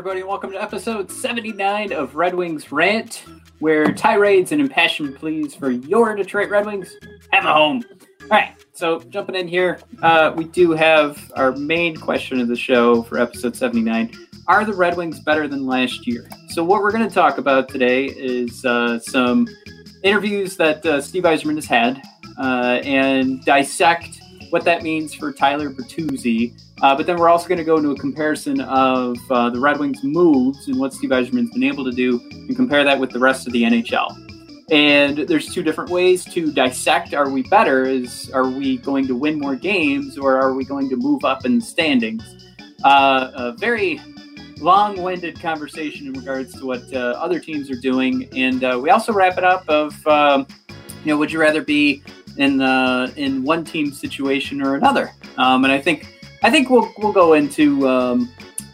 everybody, welcome to episode 79 of Red Wings Rant, where tirades and impassioned pleas for your Detroit Red Wings have a home. All right, so jumping in here, uh, we do have our main question of the show for episode 79. Are the Red Wings better than last year? So, what we're going to talk about today is uh, some interviews that uh, Steve Yzerman has had uh, and dissect what that means for Tyler Bertuzzi. Uh, but then we're also going to go into a comparison of uh, the Red Wings' moves and what Steve Yzerman's been able to do and compare that with the rest of the NHL. And there's two different ways to dissect are we better? Is are we going to win more games or are we going to move up in the standings? Uh, a very long-winded conversation in regards to what uh, other teams are doing, and uh, we also wrap it up of um, you know would you rather be in uh, in one team situation or another? Um, and I think I think we'll we'll go into um,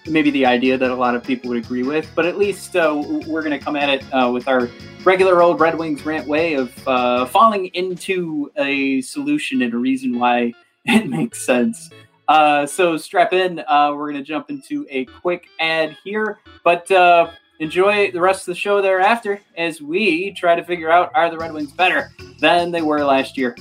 maybe the idea that a lot of people would agree with, but at least uh, we're going to come at it uh, with our regular old Red Wings rant way of uh, falling into a solution and a reason why it makes sense. Uh, so strap in. Uh, we're going to jump into a quick ad here, but uh, enjoy the rest of the show thereafter as we try to figure out are the Red Wings better than they were last year.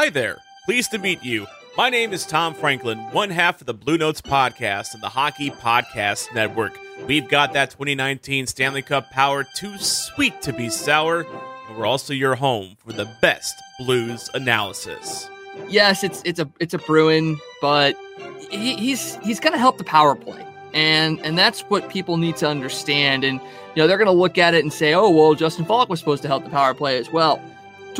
Hi there. Pleased to meet you. My name is Tom Franklin, one half of the Blue Notes podcast and the Hockey Podcast Network. We've got that 2019 Stanley Cup power too sweet to be sour, and we're also your home for the best blues analysis. Yes, it's it's a it's a Bruin, but he, he's he's going to help the power play, and and that's what people need to understand. And you know they're going to look at it and say, oh well, Justin Faulk was supposed to help the power play as well.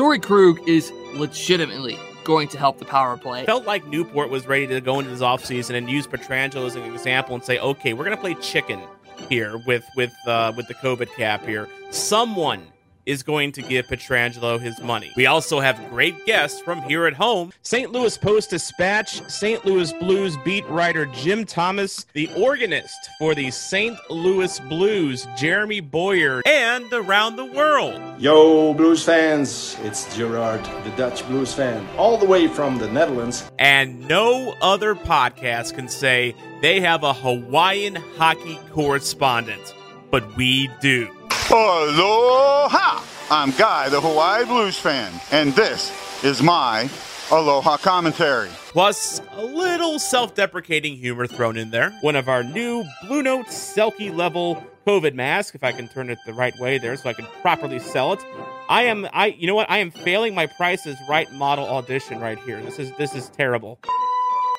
Torey Krug is legitimately going to help the power play. Felt like Newport was ready to go into this offseason and use Pietrangelo as an example and say, okay, we're going to play chicken here with with uh, with the COVID cap here. Someone is going to give Pietrangelo his money. We also have great guests from here at home. St. Louis Post Dispatch, St. Louis Blues beat writer Jim Thomas, the organist for the St. Louis Blues, Jeremy Boyer, and around the world. Yo, Blues fans, it's Gerard, the Dutch Blues fan, all the way from the Netherlands. And no other podcast can say they have a Hawaiian hockey correspondent, but we do. Aloha! I'm Guy, the Hawaii Blues fan, and this is my Aloha commentary. Plus, a little self deprecating humor thrown in there. One of our new Blue Note Selkie level COVID mask, if I can turn it the right way there so I can properly sell it. I am I you know what? I am failing my prices right model audition right here. This is this is terrible.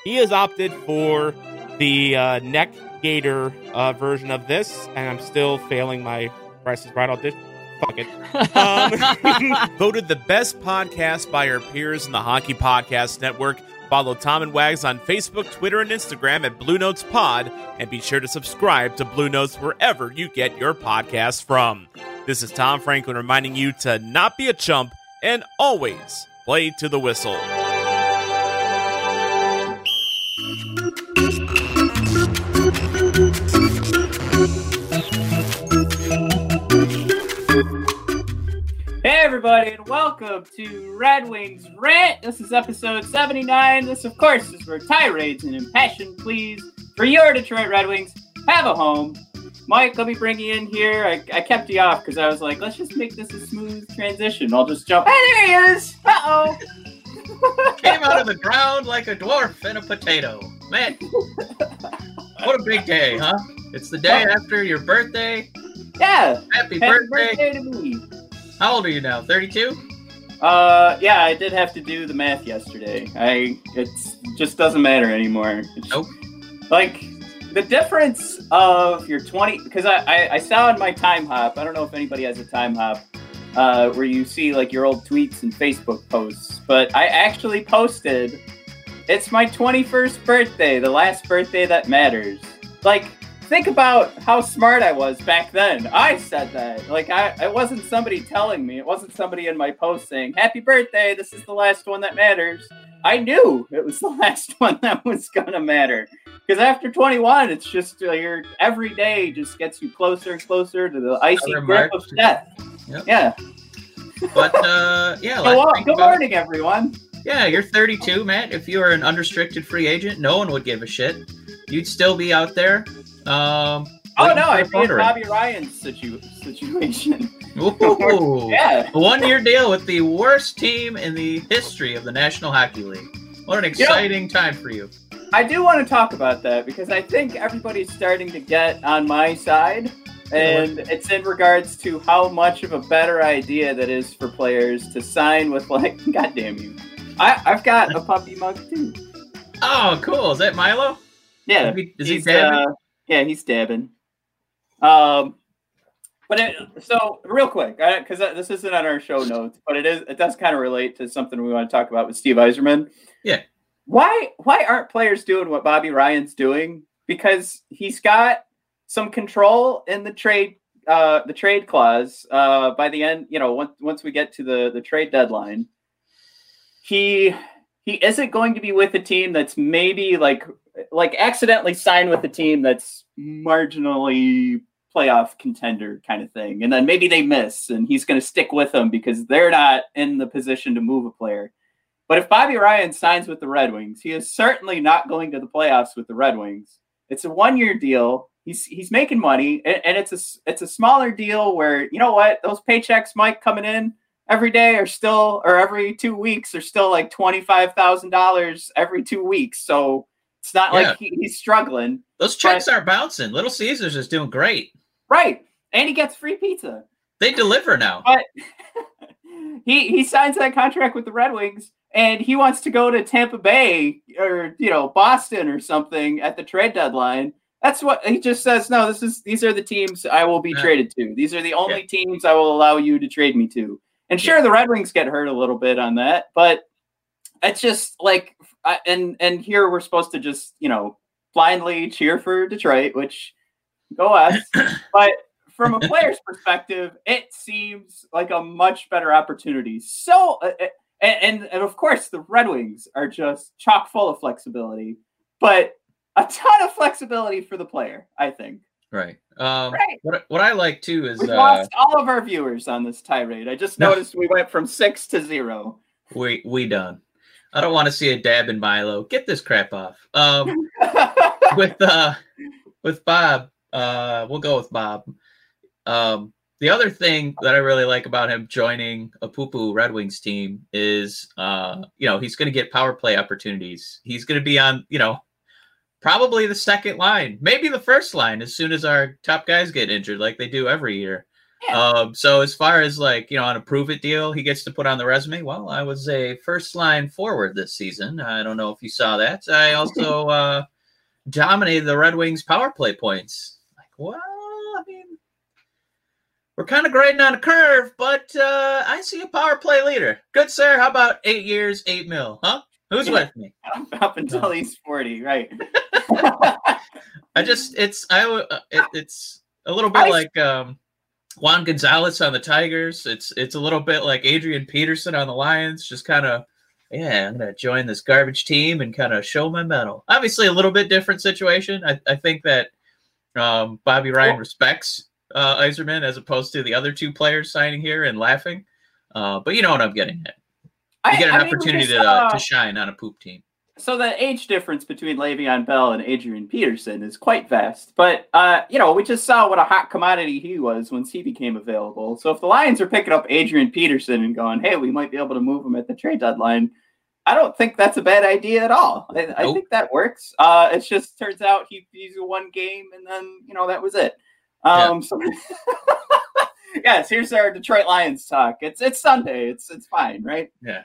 He has opted for the uh, neck gator uh, version of this, and I'm still failing my prices right audition. Fuck it. Um, voted the best podcast by our peers in the Hockey Podcast Network. Follow Tom and Wags on Facebook, Twitter, and Instagram at Blue Notes Pod, and be sure to subscribe to Blue Notes wherever you get your podcasts from. This is Tom Franklin reminding you to not be a chump and always play to the whistle. Everybody, and welcome to Red Wings Rant. This is episode 79. This, of course, is where tirades and impassioned pleas for your Detroit Red Wings have a home. Mike, let me bring you in here. I, I kept you off because I was like, let's just make this a smooth transition. I'll just jump. Hey, there he is. Uh oh. Came out of the ground like a dwarf in a potato. Man, what a big day, huh? It's the day after your birthday. Yeah. Happy Happy birthday. birthday to me. How old are you now? 32? Uh, yeah, I did have to do the math yesterday. I it just doesn't matter anymore. It's, Nope. Like the difference of your twenty because I, I I saw in my time hop. I don't know if anybody has a time hop. Uh, where you see like your old tweets and Facebook posts, but I actually posted. It's my 21st birthday, the last birthday that matters. Like, think about how smart I was back then. I said that. Like, I, it wasn't somebody telling me. It wasn't somebody in my post saying, Happy birthday, this is the last one that matters. I knew it was the last one that was going to matter. Because after 21, it's just uh, your every day just gets you closer and closer to the icy grip of death. Yep. Yeah. But uh, yeah, Go let's on. think Good morning, everyone. Yeah, you're 32, Matt. If you were an unrestricted free agent, no one would give a shit. You'd still be out there. Um, Oh no, I see phone. Bobby Ryan's situ- situation. Ooh. Yeah. A one-year deal with the worst team in the history of the National Hockey League. What an You know- exciting time for you. I do want to talk about that because I think everybody's starting to get on my side. And it's in regards to how much of a better idea that is for players to sign with, like, God damn you. I, I've got a puppy mug too. Oh, cool. Is that Milo? Yeah. Is he, is he he's, uh, yeah, he's stabbing. Um, but it, so real quick, because this isn't on our show notes, but it is. It does kind of relate to something we want to talk about with Steve Yzerman. Yeah. Why? Why aren't players doing what Bobby Ryan's doing? Because he's got some control in the trade. Uh, the trade clause. Uh, by the end, you know, once once we get to the the trade deadline, he he isn't going to be with a team that's maybe like like accidentally sign with a team that's marginally playoff contender kind of thing and then maybe they miss and he's going to stick with them because they're not in the position to move a player. But if bobby ryan signs with the red wings he is certainly not going to the playoffs with the red wings. It's a one year deal. He's he's making money and, and it's a it's a smaller deal where you know what those paychecks might coming in every day are still or every two weeks are still like $25000 every two weeks. So it's not Yeah. like he, he's struggling Those checks are bouncing. Little Caesars is doing great. right and he gets free pizza They deliver now. but he he signs that contract with the red wings and he wants to go to tampa bay or you know boston or something at the trade deadline that's what he just says no this is these are the teams i will be Yeah. traded to these are the only teams i will allow you to trade me to and sure the red wings get hurt a little bit on that but it's just like I- and and here we're supposed to just you know blindly cheer for detroit which go us but from a player's perspective it seems like a much better opportunity so uh, uh, and, and of course the red wings are just chock full of flexibility but a ton of flexibility for the player i think Right. Um, Right. What what I like too is we've uh, lost all of our viewers on this tirade i just No. noticed we went from six to zero we we done. I don't want to see a dab in Milo. Get this crap off. Um, with uh with Bob, uh we'll go with Bob. Um the other thing that I really like about him joining a poo poo Red Wings team is uh you know he's gonna get power play opportunities. He's gonna be on, you know, probably the second line, maybe the first line as soon as our top guys get injured, like they do every year. Yeah. Um, so as far as like you know, on a prove it deal, he gets to put on the resume. Well, I was a first line forward this season. I don't know if you saw that. I also uh, dominated the Red Wings power play points. Like, well, I mean, we're kind of grading on a curve, but uh, I see a power play leader. Good sir. How about eight years, eight mil? Huh? Who's with me? up until he's 40 right I just it's I uh, it, it's a little bit I- like um Juan Gonzalez on the Tigers. It's it's a little bit like Adrian Peterson on the Lions. Just kind of yeah, I'm gonna join this garbage team and kind of show my medal. Obviously, a little bit different situation. I, I think that um, Bobby Ryan Well- respects uh, Yzerman as opposed to the other two players signing here and laughing. Uh, but you know what I'm getting at. You I- get an I mean, opportunity just to, uh, to shine on a poop team. So the age difference between Le'Veon Bell and Adrian Peterson is quite vast. But uh, you know, we just saw what a hot commodity he was once he became available. So if the Lions are picking up Adrian Peterson and going, "Hey, we might be able to move him at the trade deadline," I don't think that's a bad idea at all. I, I think that works. Uh, it just turns out he he's one game, and then you know that was it. Um, so yes, here's our Detroit Lions talk. It's it's Sunday. It's it's fine, right? Yeah.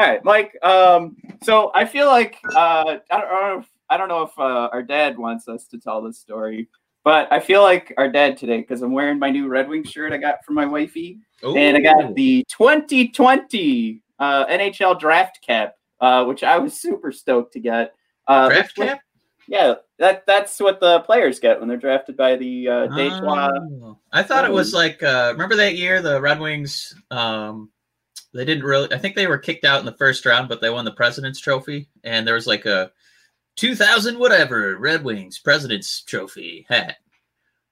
All right, Mike. Um, so I feel like uh, I don't, I don't know if I don't know if uh, our dad wants us to tell this story, but I feel like our dad today because I'm wearing my new Red Wing shirt I got from my wifey, and I got the 2020 uh, NHL draft cap, uh, which I was super stoked to get. Uh, draft cap. Yeah, that that's what the players get when they're drafted by the uh, Detroit. Oh. I thought it was like uh remember that year the Red Wings um they didn't really I think they were kicked out in the first round but they won the President's Trophy and there was like a 2000 whatever Red Wings President's Trophy hat.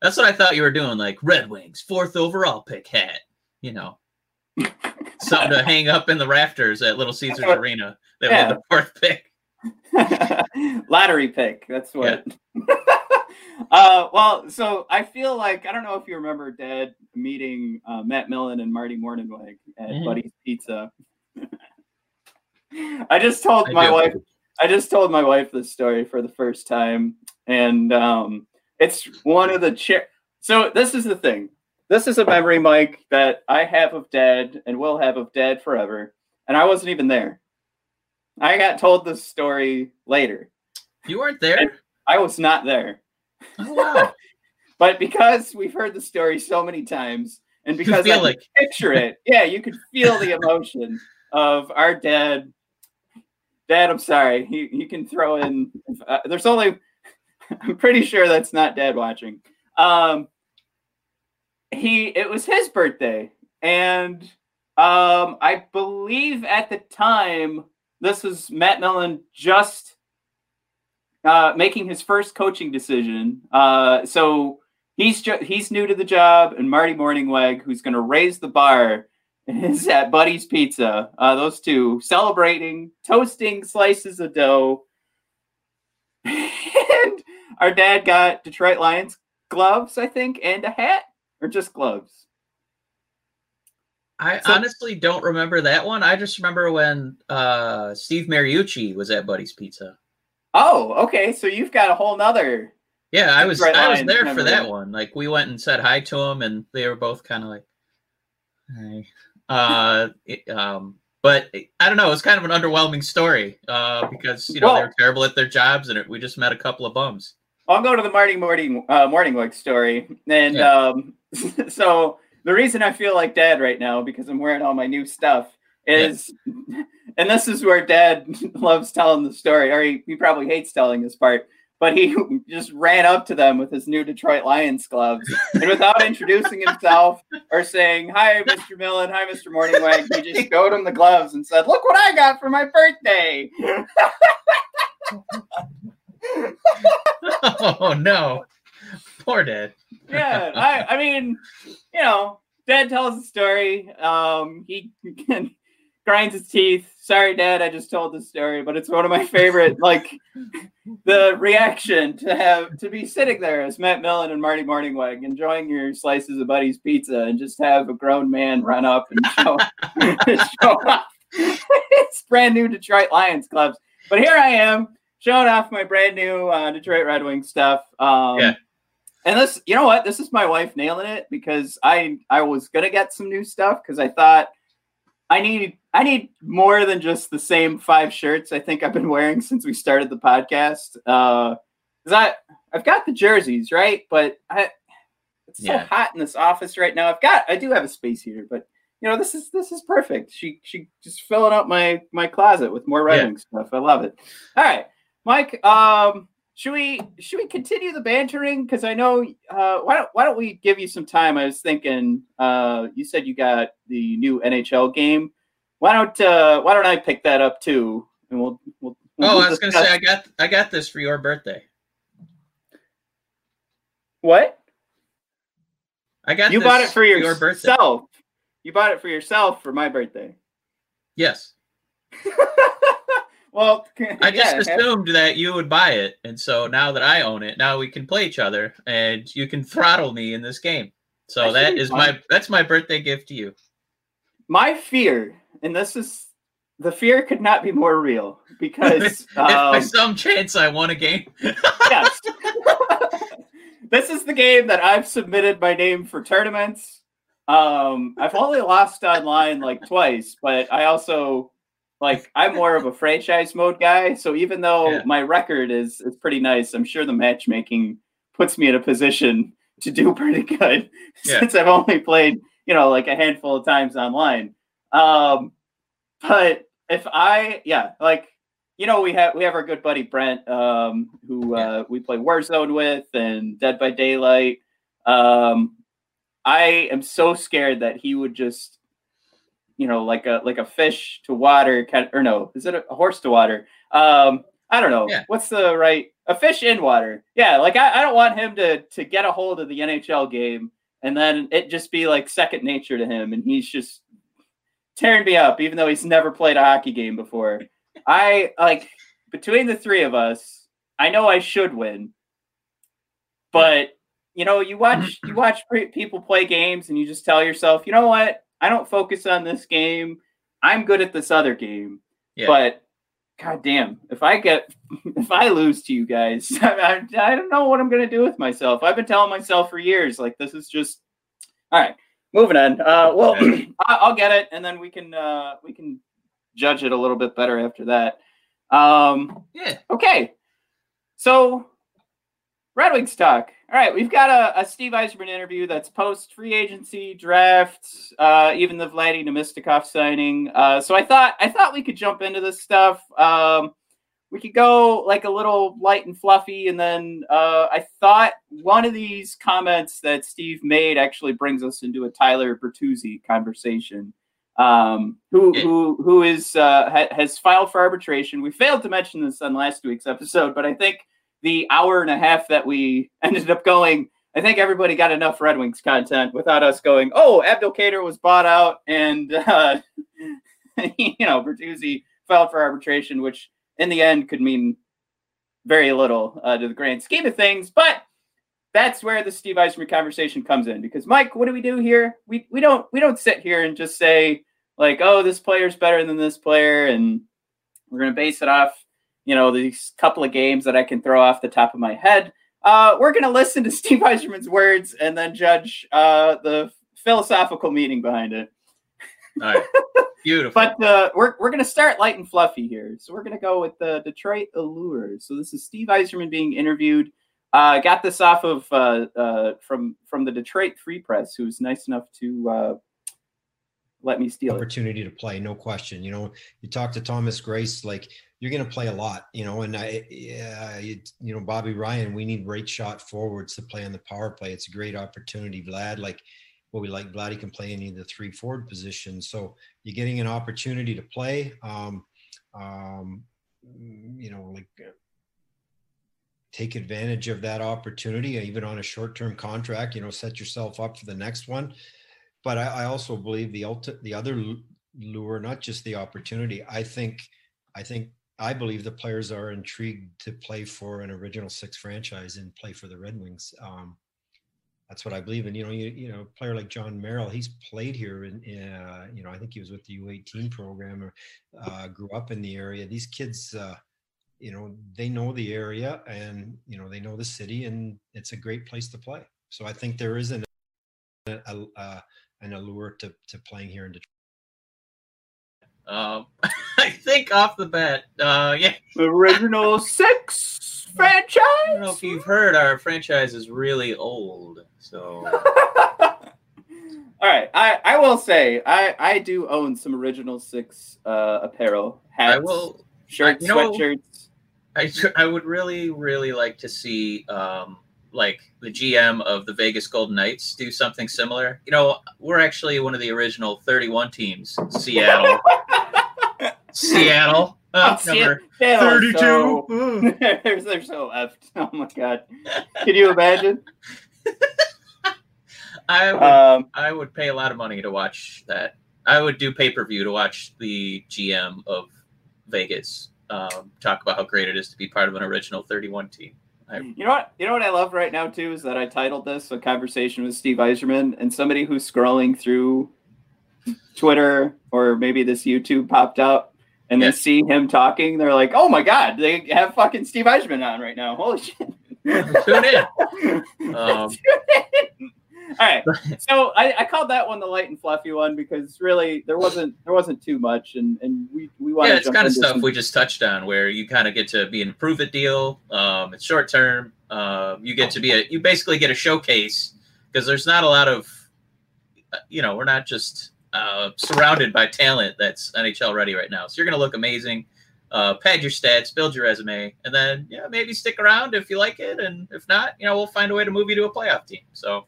That's what I thought you were doing like Red Wings fourth overall pick hat, you know. something to hang up in the rafters at Little Caesars Arena. That Yeah. was the fourth pick. lottery pick. That's what. uh, well, so I feel like I don't know if you remember Dad meeting uh, Matt Millen and Marty Mornhinweg at Mhm. Buddy's Pizza. I just told I my do. wife. I just told my wife this story for the first time, and um, it's one of the chair. So this is the thing. This is a memory, Mike, that I have of Dad and will have of Dad forever, and I wasn't even there. I got told this story later. You weren't there? I was not there. Oh, wow. But because we've heard the story so many times, and because I like- picture it, yeah, you could feel the emotion of our dad. Dad, I'm sorry. You, you can throw in. Uh, there's only. I'm pretty sure that's not Dad watching. Um, he. It was his birthday, and um, I believe at the time this was Matt Millen just uh, making his first coaching decision. Uh, so he's ju- he's new to the job, and Marty Mornhinweg, who's going to raise the bar, is at Buddy's Pizza. Uh, those two celebrating, toasting slices of dough, and our dad got Detroit Lions gloves, I think, and a hat, or just gloves. I So- honestly don't remember that one. I just remember when uh, Steve Mariucci was at Buddy's Pizza. Oh, okay. So you've got a whole nother. Yeah, I was I was there for that one. Like we went and said hi to him, and they were both kind of like, "Hi." Uh, it- um, but I don't know. It was kind of an underwhelming story uh, because you know they Well- were terrible at their jobs, and it, we just met a couple of bums. I'll go to the Marty Morning uh, Mornhinweg story, and Yeah. um, so the reason I feel like Dad right now because I'm wearing all my new stuff is, and this is where Dad loves telling the story, or he, he probably hates telling this part, but he just ran up to them with his new Detroit Lions gloves, and without introducing himself or saying hi, Mr. Millen, hi, Mr. Mornhinweg, he just showed him the gloves and said, "Look what I got for my birthday." oh no, poor dad. yeah, I, I mean, you know, Dad tells the story. Um, he grinds his teeth. Sorry, Dad, I just told the story, but it's one of my favorite. like the reaction to have to be sitting there as Matt Millen and Marty Mornhinweg enjoying your slices of Buddy's pizza, and just have a grown man run up and show, show off his brand new Detroit Lions clubs. But here I am showing off my brand new uh, Detroit Red Wings stuff. Um, Yeah. and this, you know what? This is my wife nailing it because I I was gonna get some new stuff because I thought I need I need more than just the same five shirts I think I've been wearing since we started the podcast. Uh, cause I I've got the jerseys right, but I it's so Yeah. hot in this office right now. I've got I do have a space heater, but you know this is this is perfect. She she just filling up my my closet with more writing Yeah. Stuff. I love it. All right, Mike. Um, should we should we continue the bantering? Because I know. Uh, why don't why don't we give you some time? I was thinking. Uh, you said you got the new NHL game. Why don't uh, Why don't I pick that up too? And we'll. we'll, we'll Oh, I was gonna say I got I got this for your birthday. what I got you bought it for your birthday. yourself. You bought it for yourself for my birthday. Yes, well, I just yeah, assumed that you would buy it, and so now that I own it, now we can play each other, and you can throttle me in this game. So that fun. my that's my birthday gift to you. my fear, and this is the fear could not be more real because if by um, some chance I won a game, yes. this is the game that I've submitted my name for tournaments. Um, I've only lost online like twice, but I also like I'm more of a franchise mode guy. So even though Yeah. my record is is pretty nice, I'm sure the matchmaking puts me in a position to do pretty good Yeah. since I've only played, you know, like a handful of times online. Um, but if I, yeah, like you know, we have we have our good buddy Brent, um, who uh, we play Warzone with, and Dead by Daylight. Um, I am so scared that he would just, you know, like a like a fish to water or no, is it a, horse to water? Um, I don't know. Yeah. What's the right? A fish in water. Yeah, like I, I don't want him to to get a hold of the NHL game and then it just be like second nature to him, and he's just tearing me up, even though he's never played a hockey game before. I like between the three of us, I know I should win, but you know, you watch you watch people play games, and you just tell yourself, you know what? I don't focus on this game. I'm good at this other game. Yeah. But god damn, if I get if I lose to you guys, I, I, I don't know what I'm gonna do with myself. I've been telling myself for years, like this is just all right. Moving on. Uh, well, I'll get it, and then we can uh, we can judge it a little bit better after that. Um, Yeah. Okay. So, Red Wings talk. All right, we've got a, a Steve Yzerman interview that's post free agency draft, uh, even the Vladdy Namestnikov signing. Uh, so I thought I thought we could jump into this stuff. Um, we could go like a little light and fluffy, and then uh, I thought one of these comments that Steve made actually brings us into a Tyler Bertuzzi conversation um, who who who is uh, ha- has filed for arbitration. We failed to mention this on last week's episode, but I think the hour and a half that we ended up going, I think everybody got enough Red Wings content without us going. Oh, Abdelkader was bought out, and uh, you know Bertuzzi filed for arbitration, which in the end could mean very little uh, to the grand scheme of things, but. That's where the Steve Yzerman conversation comes in because Mike, what do we do here? We we don't we don't sit here and just say like, oh, this player's better than this player, and we're gonna base it off, you know, these couple of games that I can throw off the top of my head. Uh, we're gonna listen to Steve Yzerman's words and then judge uh, the philosophical meaning behind it. All right. Beautiful. But uh, we're we're gonna start light and fluffy here. So we're gonna go with the Detroit Allure. So this is Steve Yzerman being interviewed. Uh, got this off of uh, uh, from from the Detroit Free Press, who was nice enough to uh, let me steal it. opportunity to play, no question. You know, you talk to Thomas Greiss, like you're going to play a lot, you know, and I, yeah, you, you know, Bobby Ryan, we need great shot forwards to play on the power play. It's a great opportunity. Vlad, like what we like, Vlad, he can play any of the three forward positions. So you're getting an opportunity to play. Um, um, you know, like take advantage of that opportunity, even on a short-term contract. You know, set yourself up for the next one. But I, I also believe the ulti- the other lure, not just the opportunity. I think, I think, I believe the players are intrigued to play for an original six franchise and play for the Red Wings. Um, that's what I believe. And you know, you, you know, a player like Jon Merrill, he's played here, in, uh, you know, I think he was with the U18 program or uh, grew up in the area. These kids, uh, you know, they know the area and you know they know the city, and it's a great place to play. So I think there is an a, a, an allure to, to playing here in Detroit. Um, I think off the bat, uh, yeah. Original six franchise. I don't know if you've heard, our franchise is really old. So All right, I, I will say I, I do own some original six uh, apparel hats, I will. shirts, you know- sweatshirts. I, I would really, really like to see um, like the GM of the Vegas Golden Knights do something similar. You know, we're actually one of the original 31 teams, Seattle. Seattle. Uh, Oh, number Seattle, 32. so- they're, they're so effed. Oh my god, can you imagine? I would, Um, I would pay a lot of money to watch that. I would do pay per view to watch the GM of Vegas um, talk about how great it is to be part of an original 31 team. You know what? You know what I love right now too is that I titled this "A Conversation with Steve Yzerman," and somebody who's scrolling through Twitter or maybe this YouTube popped up and Yeah. they see him talking. They're like, "Oh my god, they have fucking Steve Yzerman on right now! Holy shit!" Tune in. Um, All right, so I, I called that one the light and fluffy one because really there wasn't there wasn't too much, and and we we want yeah, it's kind of stuff we just touched on where you kind of get to be an prove it deal. Um, it's short term. Uh, you get to be a you basically get a showcase because there's not a lot of uh, you know we're not just uh, surrounded by talent that's NHL ready right now. So you're gonna look amazing. Uh, pad your stats, build your resume, and then yeah, maybe stick around if you like it, and if not, you know we'll find a way to move you to a playoff team. So.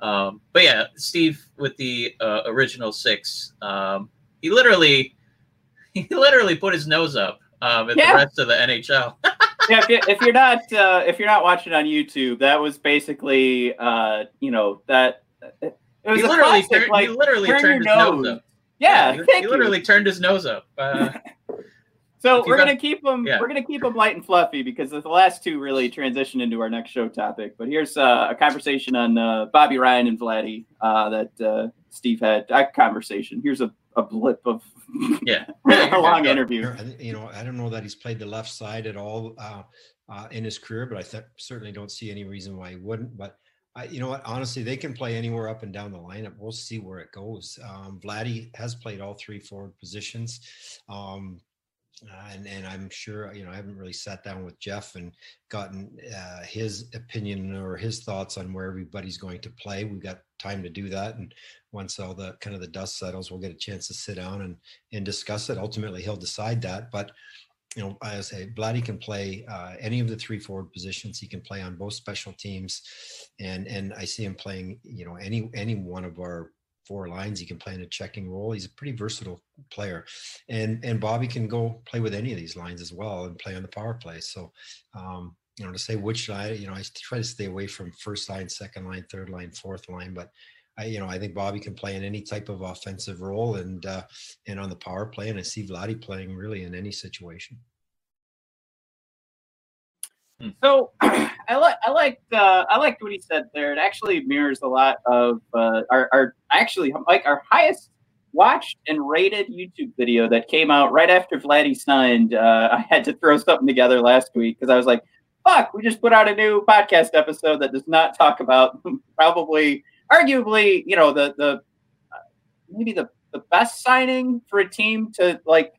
Um, but yeah, Steve with the uh, original six, um, he literally he literally put his nose up um, at Yeah. the rest of the NHL. yeah, if, you, if you're not uh, if you're not watching on YouTube, that was basically uh, you know that it was he a literally classic, turned, like he literally turn turned his nose nose. up. Yeah, he, thank he you. literally turned his nose up. Uh, So If we're got- gonna keep them. yeah. We're gonna keep them light and fluffy because the last two really transition into our next show topic. But here's uh, a conversation on uh, Bobby Ryan and Vladdy uh, that uh, Steve had. That conversation. Here's a, a blip of yeah, a long Go. interview. You know, I don't know that he's played the left side at all uh, uh, in his career, but I th- certainly don't see any reason why he wouldn't. But I, you know what? Honestly, they can play anywhere up and down the lineup. We'll see where it goes. Um, Vladdy has played all three forward positions. Um, uh, and and I'm sure you know I haven't really sat down with Jeff and gotten uh, his opinion or his thoughts on where everybody's going to play. We've got time to do that, and once all the kind of the dust settles, we'll get a chance to sit down and and discuss it. Ultimately, he'll decide that, but you know, I say Vladdy can play uh, any of the three forward positions. He can play on both special teams, and and I see him playing. You know, any any one of our four lines. He can play in a checking role. He's a pretty versatile player, and and Bobby can go play with any of these lines as well and play on the power play. So, um, you know, to say which line, you know, I try to stay away from first line, second line, third line, fourth line, but. I, you know, I think Bobby can play in any type of offensive role and uh, and on the power play, and I see Vladdy playing really in any situation. So I like I liked uh, I liked what he said there. It actually mirrors a lot of uh, our, our actually like our highest watched and rated YouTube video that came out right after Vladdy signed. Uh, I had to throw something together last week because I was like, "Fuck, we just put out a new podcast episode that does not talk about probably, arguably, you know, the the uh, maybe the the best signing for a team to like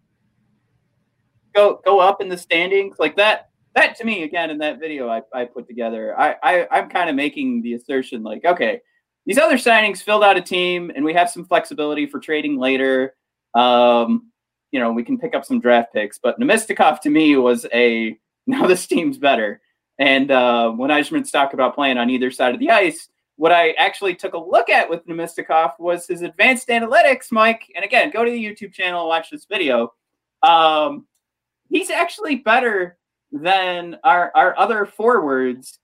go go up in the standings like that." That to me again in that video I, I put together, I, I I'm kind of making the assertion like, okay, these other signings filled out a team, and we have some flexibility for trading later. Um, you know, we can pick up some draft picks, but Namestnikov to me was a now this team's better. And uh, when Yzerman's talk about playing on either side of the ice, what I actually took a look at with Namestnikov was his advanced analytics, Mike. And again, go to the YouTube channel and watch this video. Um, he's actually better than our, our other forwards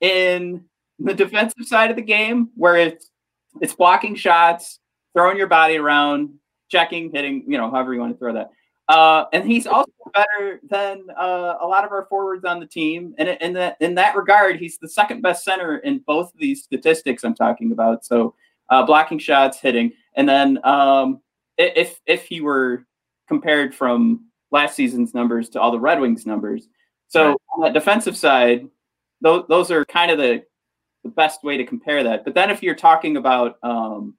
in the defensive side of the game where it's it's blocking shots, throwing your body around, checking, hitting, you know, however you want to throw that. Uh, and he's also better than uh, a lot of our forwards on the team. And in that in that regard, he's the second best center in both of these statistics I'm talking about. So uh, blocking shots, hitting, and then um, if if he were compared from last season's numbers to all the Red Wings numbers, so right. on the defensive side, those, those are kind of the, the best way to compare that. But then if you're talking about um,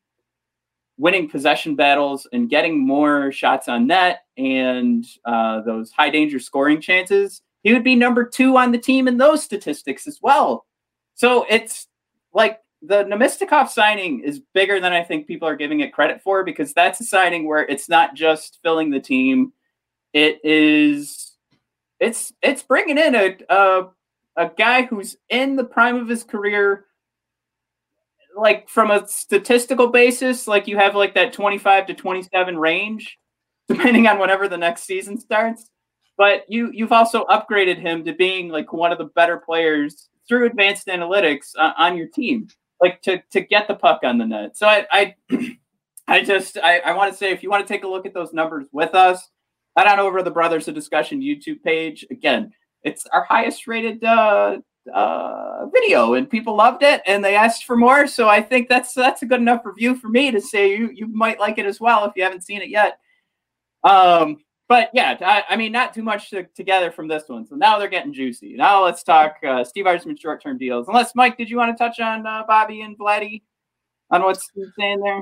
winning possession battles and getting more shots on net and uh, those high danger scoring chances, he would be number two on the team in those statistics as well. So it's like the Namestnikov signing is bigger than I think people are giving it credit for because that's a signing where it's not just filling the team. It is it's it's bringing in a, a a guy who's in the prime of his career like from a statistical basis like you have like that 25 to 27 range depending on whenever the next season starts. But you you've also upgraded him to being like one of the better players through advanced analytics uh, on your team like to to get the puck on the net. So i i i just i, I want to say if you want to take a look at those numbers with us head on over to the Brothers of Discussion YouTube page. Again, it's our highest rated uh, uh, video, and people loved it, and they asked for more. So I think that's that's a good enough review for me to say you you might like it as well if you haven't seen it yet. Um, but yeah, I, I mean, not too much to, together from this one. So now they're getting juicy. Now let's talk uh, Steve Yzerman short term deals. Unless Mike, did you want to touch on uh, Bobby and Vladdy on what's saying there?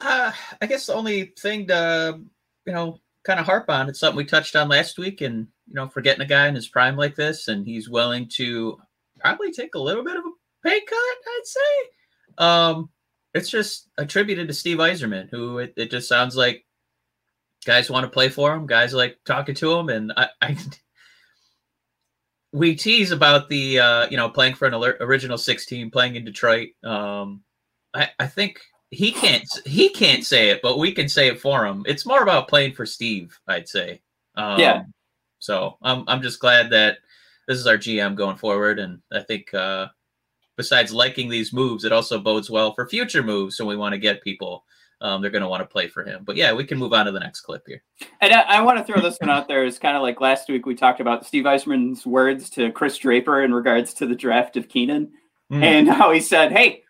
Uh, I guess the only thing to you know, kind of harp on. It's something we touched on last week, and you know, for getting a guy in his prime like this, and he's willing to probably take a little bit of a pay cut, I'd say. Um, it's just attributed to Steve Yzerman, who it, it just sounds like guys want to play for him, guys like talking to him, and I, I we tease about the uh, you know playing for an original 16, playing in Detroit. Um, I, I think he can't he can't say it, but we can say it for him. It's more about playing for Steve, I'd say. Um, yeah. So I'm I'm just glad that this is our GM going forward, and I think uh, besides liking these moves, it also bodes well for future moves. So we want to get people um, they're going to want to play for him. But yeah, we can move on to the next clip here. And I, I want to throw this one out there. It's kind of like last week we talked about Steve Yzerman's words to Chris Draper in regards to the draft of Kienan, Mm. and how he said, "Hey,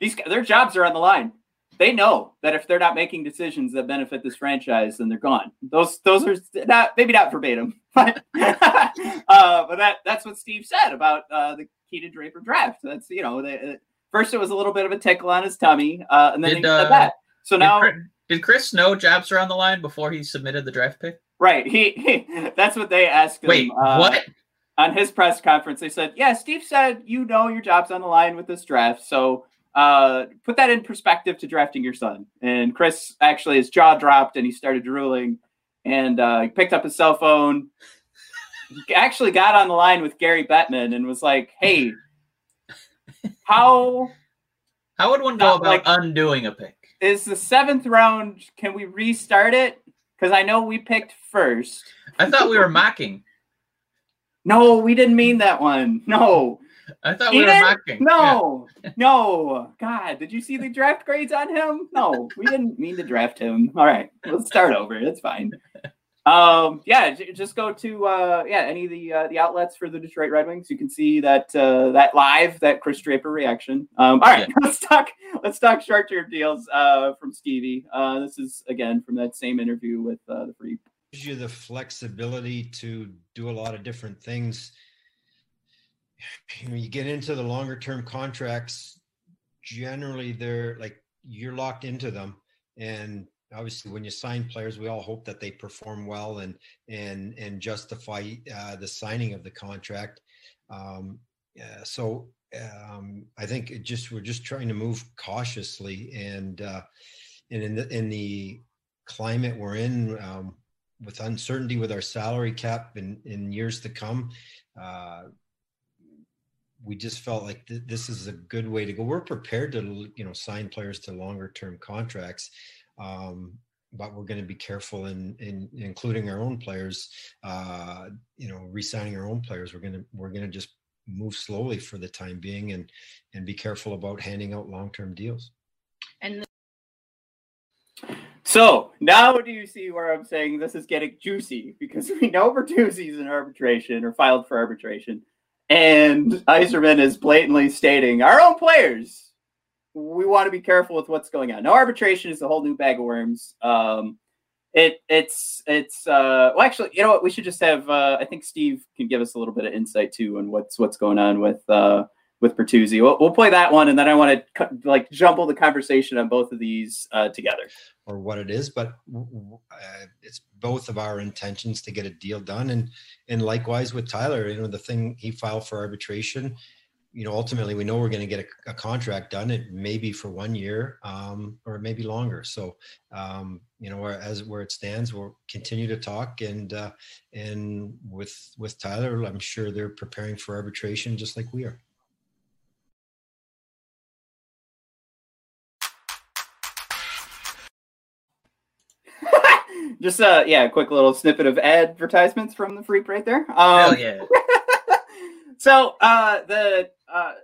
these their jobs are on the line. They know that if they're not making decisions that benefit this franchise, then they're gone. Those those are not maybe not verbatim, but uh, but that that's what Steve said about uh, the Kienan Draper draft. That's you know, they, uh, first it was a little bit of a tickle on his tummy, uh, and then Did, he said uh, that. So Did now. Chris, did Chris know jobs are on the line before he submitted the draft pick? Right. He, he that's what they asked him. Wait, uh, what? On his press conference, they said, "Yeah, Steve said you know your job's on the line with this draft, so uh, put that in perspective to drafting your son." And Chris actually his jaw dropped and he started drooling, and uh, he picked up his cell phone. Actually got on the line with Gary Bettman and was like, "Hey, how How would one go about like- undoing a pick? is the seventh round? Can we restart it? Because I know we picked first. I thought we were mocking. No, we didn't mean that one. No." I thought we were Eden? mocking. No, no. God, did you see the draft grades on him? No, we didn't mean to draft him. All right, let's start over. It's fine. Um, yeah, just go to uh, yeah any of the uh, the outlets for the Detroit Red Wings. You can see that uh, that live that Chris Draper reaction. Um, all right, let's talk let's talk short term deals uh, from Stevie. Uh, this is again from that same interview with uh, the Free. You the flexibility to do a lot of different things. When you get into the longer term contracts, generally they're like you're locked into them. And obviously when you sign players, we all hope that they perform well and and and justify uh, the signing of the contract. Um, so um, I think it just we're just trying to move cautiously and uh, and in the in the climate we're in um, with uncertainty with our salary cap in, in years to come, uh, we just felt like th- this is a good way to go. We're prepared to, you know, sign players to longer term contracts, um, but we're going to be careful in, in including our own players. Uh, you know, re-signing our own players. We're gonna we're gonna just move slowly for the time being and and be careful about handing out long term deals. And So now do you see where I'm saying this is getting juicy because we know Bertuzzi's in arbitration or filed for arbitration, and Yzerman is blatantly stating our own players. We want to be careful with what's going on. Now arbitration is a whole new bag of worms. Um, it it's it's uh, well actually you know what we should just have uh, I think Steve can give us a little bit of insight too on what's what's going on with uh, with Bertuzzi. We'll, we'll play that one and then I want to like jumble the conversation on both of these uh, together. or what it is, but uh, it's both of our intentions to get a deal done. And and likewise with Tyler, you know, the thing he filed for arbitration, you know, ultimately we know we're going to get a, a contract done. It may be for one year um, or maybe longer. So, um, you know, as where it stands, we'll continue to talk and uh, and with with Tyler, I'm sure they're preparing for arbitration just like we are. Just uh yeah, a quick little snippet of advertisements from the Freep right there. Hell Um, yeah. so uh the uh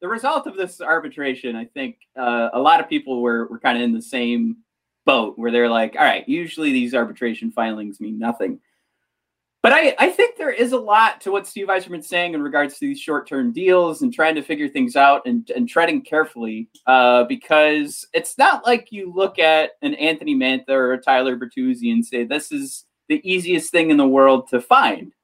the result of this arbitration, I think uh, a lot of people were were kind of in the same boat where they're like, all right, usually these arbitration filings mean nothing. But I, I think there is a lot to what Steve Yzerman's saying in regards to these short-term deals and trying to figure things out and, and treading carefully uh, because it's not like you look at an Anthony Mantha or a Tyler Bertuzzi and say this is the easiest thing in the world to find.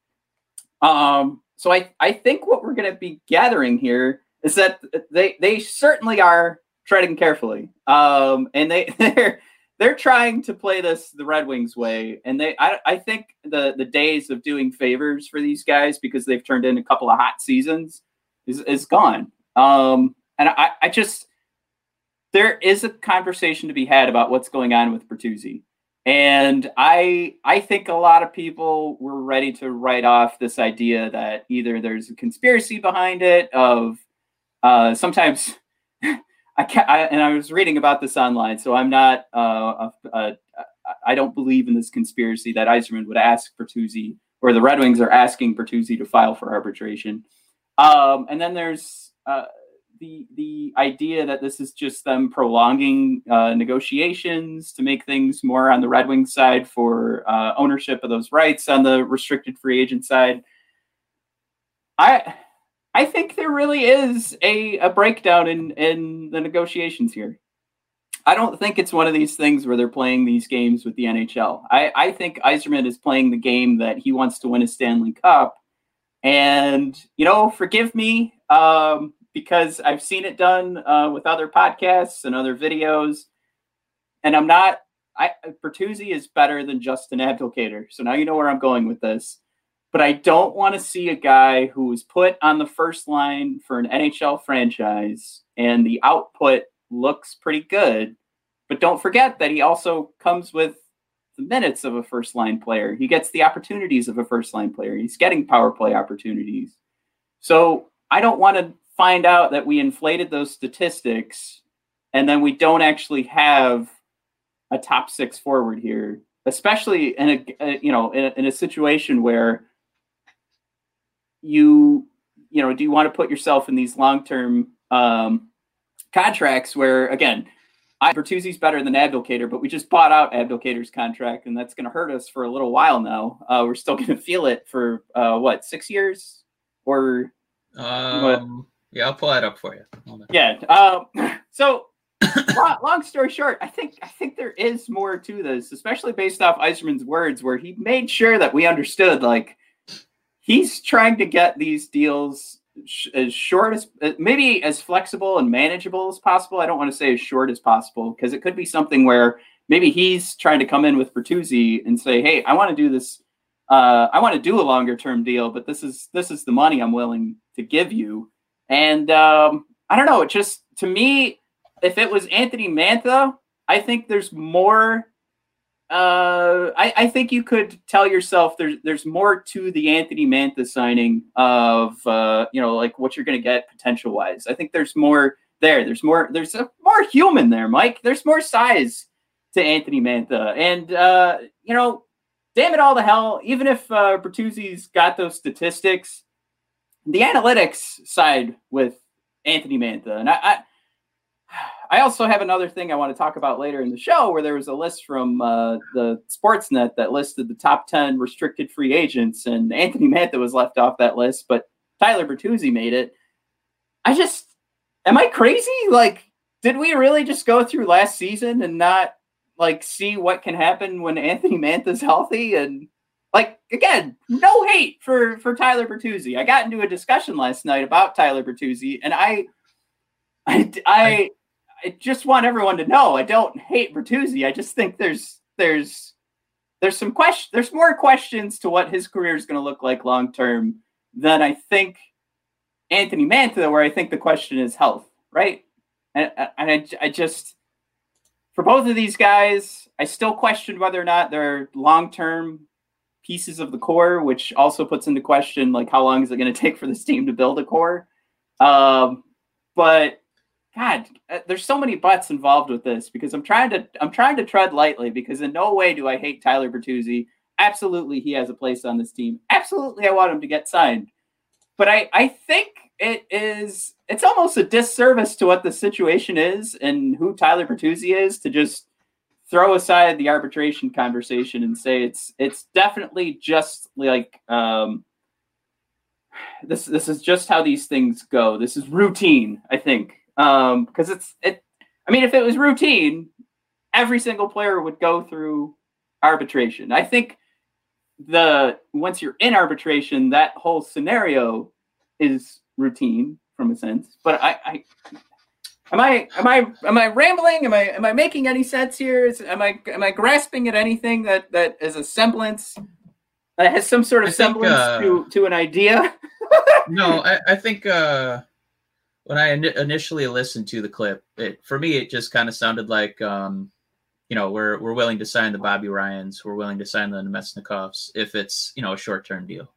Um, so I, I think what we're going to be gathering here is that they they certainly are treading carefully, um, and they they're they're trying to play this the Red Wings way, and they I, I think the the days of doing favors for these guys because they've turned in a couple of hot seasons is is gone. Um, and I I just there is a conversation to be had about what's going on with Bertuzzi. And I I think a lot of people were ready to write off this idea that either there's a conspiracy behind it of uh, sometimes I can't I, and I was reading about this online, so I'm not uh, a, a, I don't believe in this conspiracy that Yzerman would ask Bertuzzi or the Red Wings are asking Bertuzzi to file for arbitration. Um, and then there's uh, the the idea that this is just them prolonging uh, negotiations to make things more on the Red Wings side for uh, ownership of those rights on the restricted free agent side. I I think there really is a, a breakdown in in the negotiations here. I don't think it's one of these things where they're playing these games with the NHL. I, I think Yzerman is playing the game that he wants to win a Stanley Cup. And, you know, forgive me um, because I've seen it done uh, with other podcasts and other videos. And I'm not, I Bertuzzi is better than Justin Abdelkader. So now you know where I'm going with this. But I don't want to see a guy who was put on the first line for an NHL franchise and the output looks pretty good. But don't forget that he also comes with the minutes of a first line player. He gets the opportunities of a first line player. He's getting power play opportunities. So I don't want to find out that we inflated those statistics and then we don't actually have a top six forward here, especially in a, a you know in a, in a situation where you you know do you want to put yourself in these long term um, contracts where again I, Bertuzzi's better than Abdelkader, but we just bought out Abdelkader's contract, and that's going to hurt us for a little while now. Uh, we're still going to feel it for uh, what six years or um, yeah, I'll pull that up for you. Yeah. Um, so, long, long, story short, I think I think there is more to this, especially based off Yzerman's words, where he made sure that we understood like he's trying to get these deals as short as uh, maybe as flexible and manageable as possible. I don't want to say as short as possible because it could be something where maybe he's trying to come in with Bertuzzi and say, "Hey, I want to do this. Uh, I want to do a longer term deal, but this is this is the money I'm willing to give you." And um, I don't know. It just to me, if it was Anthony Mantha, I think there's more uh, I, I, think you could tell yourself there's there's more to the Anthony Mantha signing of uh, you know like what you're going to get potential wise. I think there's more there. There's more. There's a more human there, Mike. There's more size to Anthony Mantha, and uh, you know, damn it all to hell. Even if uh, Bertuzzi's got those statistics, the analytics side with Anthony Mantha, and I, I I also have another thing I want to talk about later in the show where there was a list from uh, the Sportsnet that listed the top 10 restricted free agents, and Anthony Mantha was left off that list, but Tyler Bertuzzi made it. I just, am I crazy? Like, did we really just go through last season and not like see what can happen when Anthony Mantha's healthy? And like, again, no hate for for Tyler Bertuzzi. I got into a discussion last night about Tyler Bertuzzi, and I, I, I I just want everyone to know I don't hate Bertuzzi. I just think there's there's there's some question there's more questions to what his career is going to look like long term than I think Anthony Mantha, where I think the question is health, right? And, and I, I just for both of these guys, I still question whether or not they're long term pieces of the core, which also puts into question like how long is it going to take for this team to build a core. Um, but God, uh, there's so many butts involved with this because I'm trying to I'm trying to tread lightly because in no way do I hate Tyler Bertuzzi. Absolutely, he has a place on this team. Absolutely, I want him to get signed. But I I think it is it's almost a disservice to what the situation is and who Tyler Bertuzzi is to just throw aside the arbitration conversation and say it's it's definitely just like um, this this is just how these things go. This is routine, I think um because it's it i mean if it was routine every single player would go through arbitration. I think the once you're in arbitration that whole scenario is routine from a sense but i i am i am i am i rambling? Am i am i making any sense here? Is, am i am i grasping at anything that that is a semblance that has some sort of semblance uh, to to an idea? No I, I think uh when I in- initially listened to the clip, it for me it just kind of sounded like um, you know we're we're willing to sign the Bobby Ryans, we're willing to sign the Namestnikovs if it's you know a short term deal.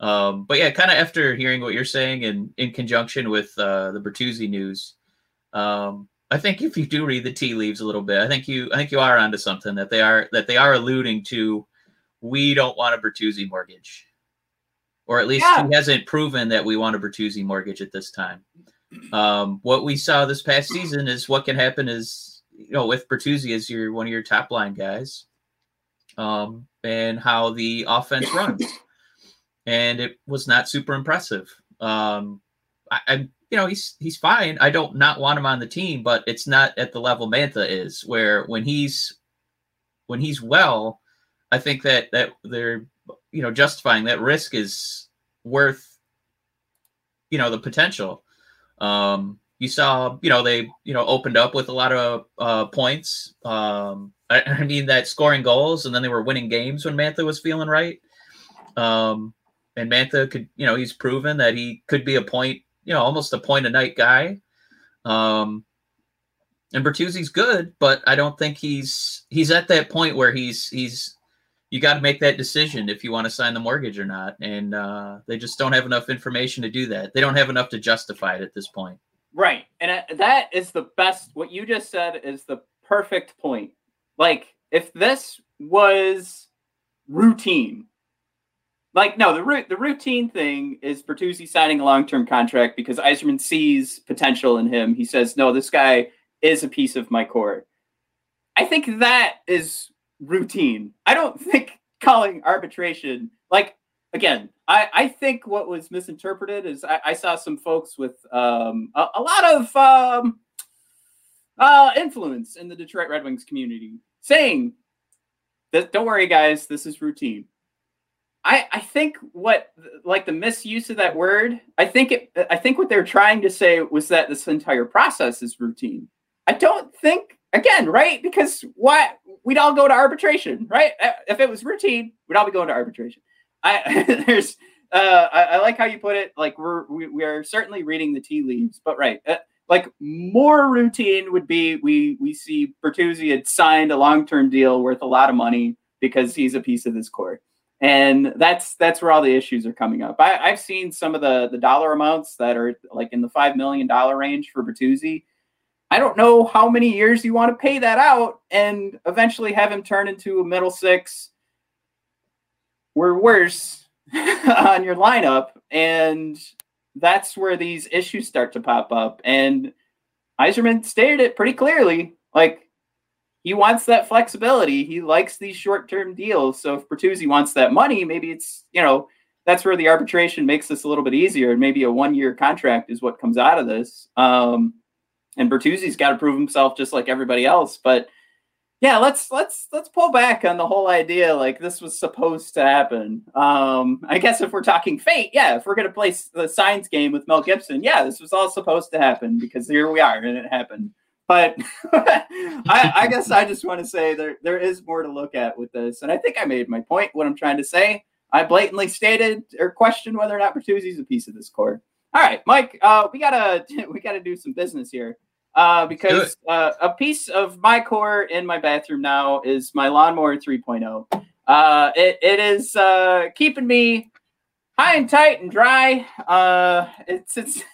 Um, but yeah, kind of after hearing what you're saying and in conjunction with uh, the Bertuzzi news, um, I think if you do read the tea leaves a little bit, I think you I think you are onto something that they are that they are alluding to. We don't want a Bertuzzi mortgage, or at least yeah. he hasn't proven that we want a Bertuzzi mortgage at this time. Um, what we saw this past season is what can happen is you know with Bertuzzi as your one of your top line guys, um, and how the offense runs, and it was not super impressive. Um, I, I you know he's he's fine. I don't not want him on the team, but it's not at the level Mantha is, where when he's when he's well, I think that that they're you know justifying that risk is worth you know the potential. Um, you saw you know they you know opened up with a lot of uh, points. Um, I, I mean that scoring goals and then they were winning games when Mantha was feeling right. Um, and Mantha could you know he's proven that he could be a point you know almost a point a night guy. Um, and Bertuzzi's good, but I don't think he's he's at that point where he's he's you got to make that decision if you want to sign the mortgage or not, and uh, they just don't have enough information to do that. They don't have enough to justify it at this point. Right, and uh, that is the best. What you just said is the perfect point. Like if this was routine, like no, the the routine thing is Bertuzzi signing a long term contract because Yzerman sees potential in him. He says, "No, this guy." is a piece of my core. I think that is routine. I don't think calling arbitration like again. I, I think what was misinterpreted is I, I saw some folks with um, a, a, lot of um, uh, influence in the Detroit Red Wings community saying that don't worry guys, this is routine. I, I think what like the misuse of that word, I think it I think what they're trying to say was that this entire process is routine. I don't think again, right? Because what we'd all go to arbitration, right? Uh, if it was routine, we'd all be going to arbitration. I there's uh, I, I, like how you put it. Like we're we, we are certainly reading the tea leaves, but right, uh, like more routine would be we we see Bertuzzi had signed a long term deal worth a lot of money because he's a piece of this core, and that's that's where all the issues are coming up. I, I've seen some of the the dollar amounts that are like in the five million dollar range for Bertuzzi I don't know how many years you want to pay that out and eventually have him turn into a middle six or worse on your lineup. And that's where these issues start to pop up. And Yzerman stated it pretty clearly. Like, he wants that flexibility. He likes these short term deals. So if Bertuzzi wants that money, maybe it's, you know, that's where the arbitration makes this a little bit easier. And maybe a one year contract is what comes out of this. Um, and Bertuzzi's got to prove himself just like everybody else. But yeah, let's let's let's pull back on the whole idea like this was supposed to happen. Um, I guess if we're talking fate, yeah, if we're gonna play the science game with Mel Gibson, yeah, this was all supposed to happen because here we are and it happened. But I, I guess I just want to say there there is more to look at with this, and I think I made my point. What I'm trying to say, I blatantly stated or questioned whether or not Bertuzzi's a piece of this core. All right, Mike, uh, we gotta we gotta do some business here uh, because uh, a piece of my core in my bathroom now is my lawnmower 3.0. Uh, it, it is uh, keeping me high and tight and dry. Uh, it's it's.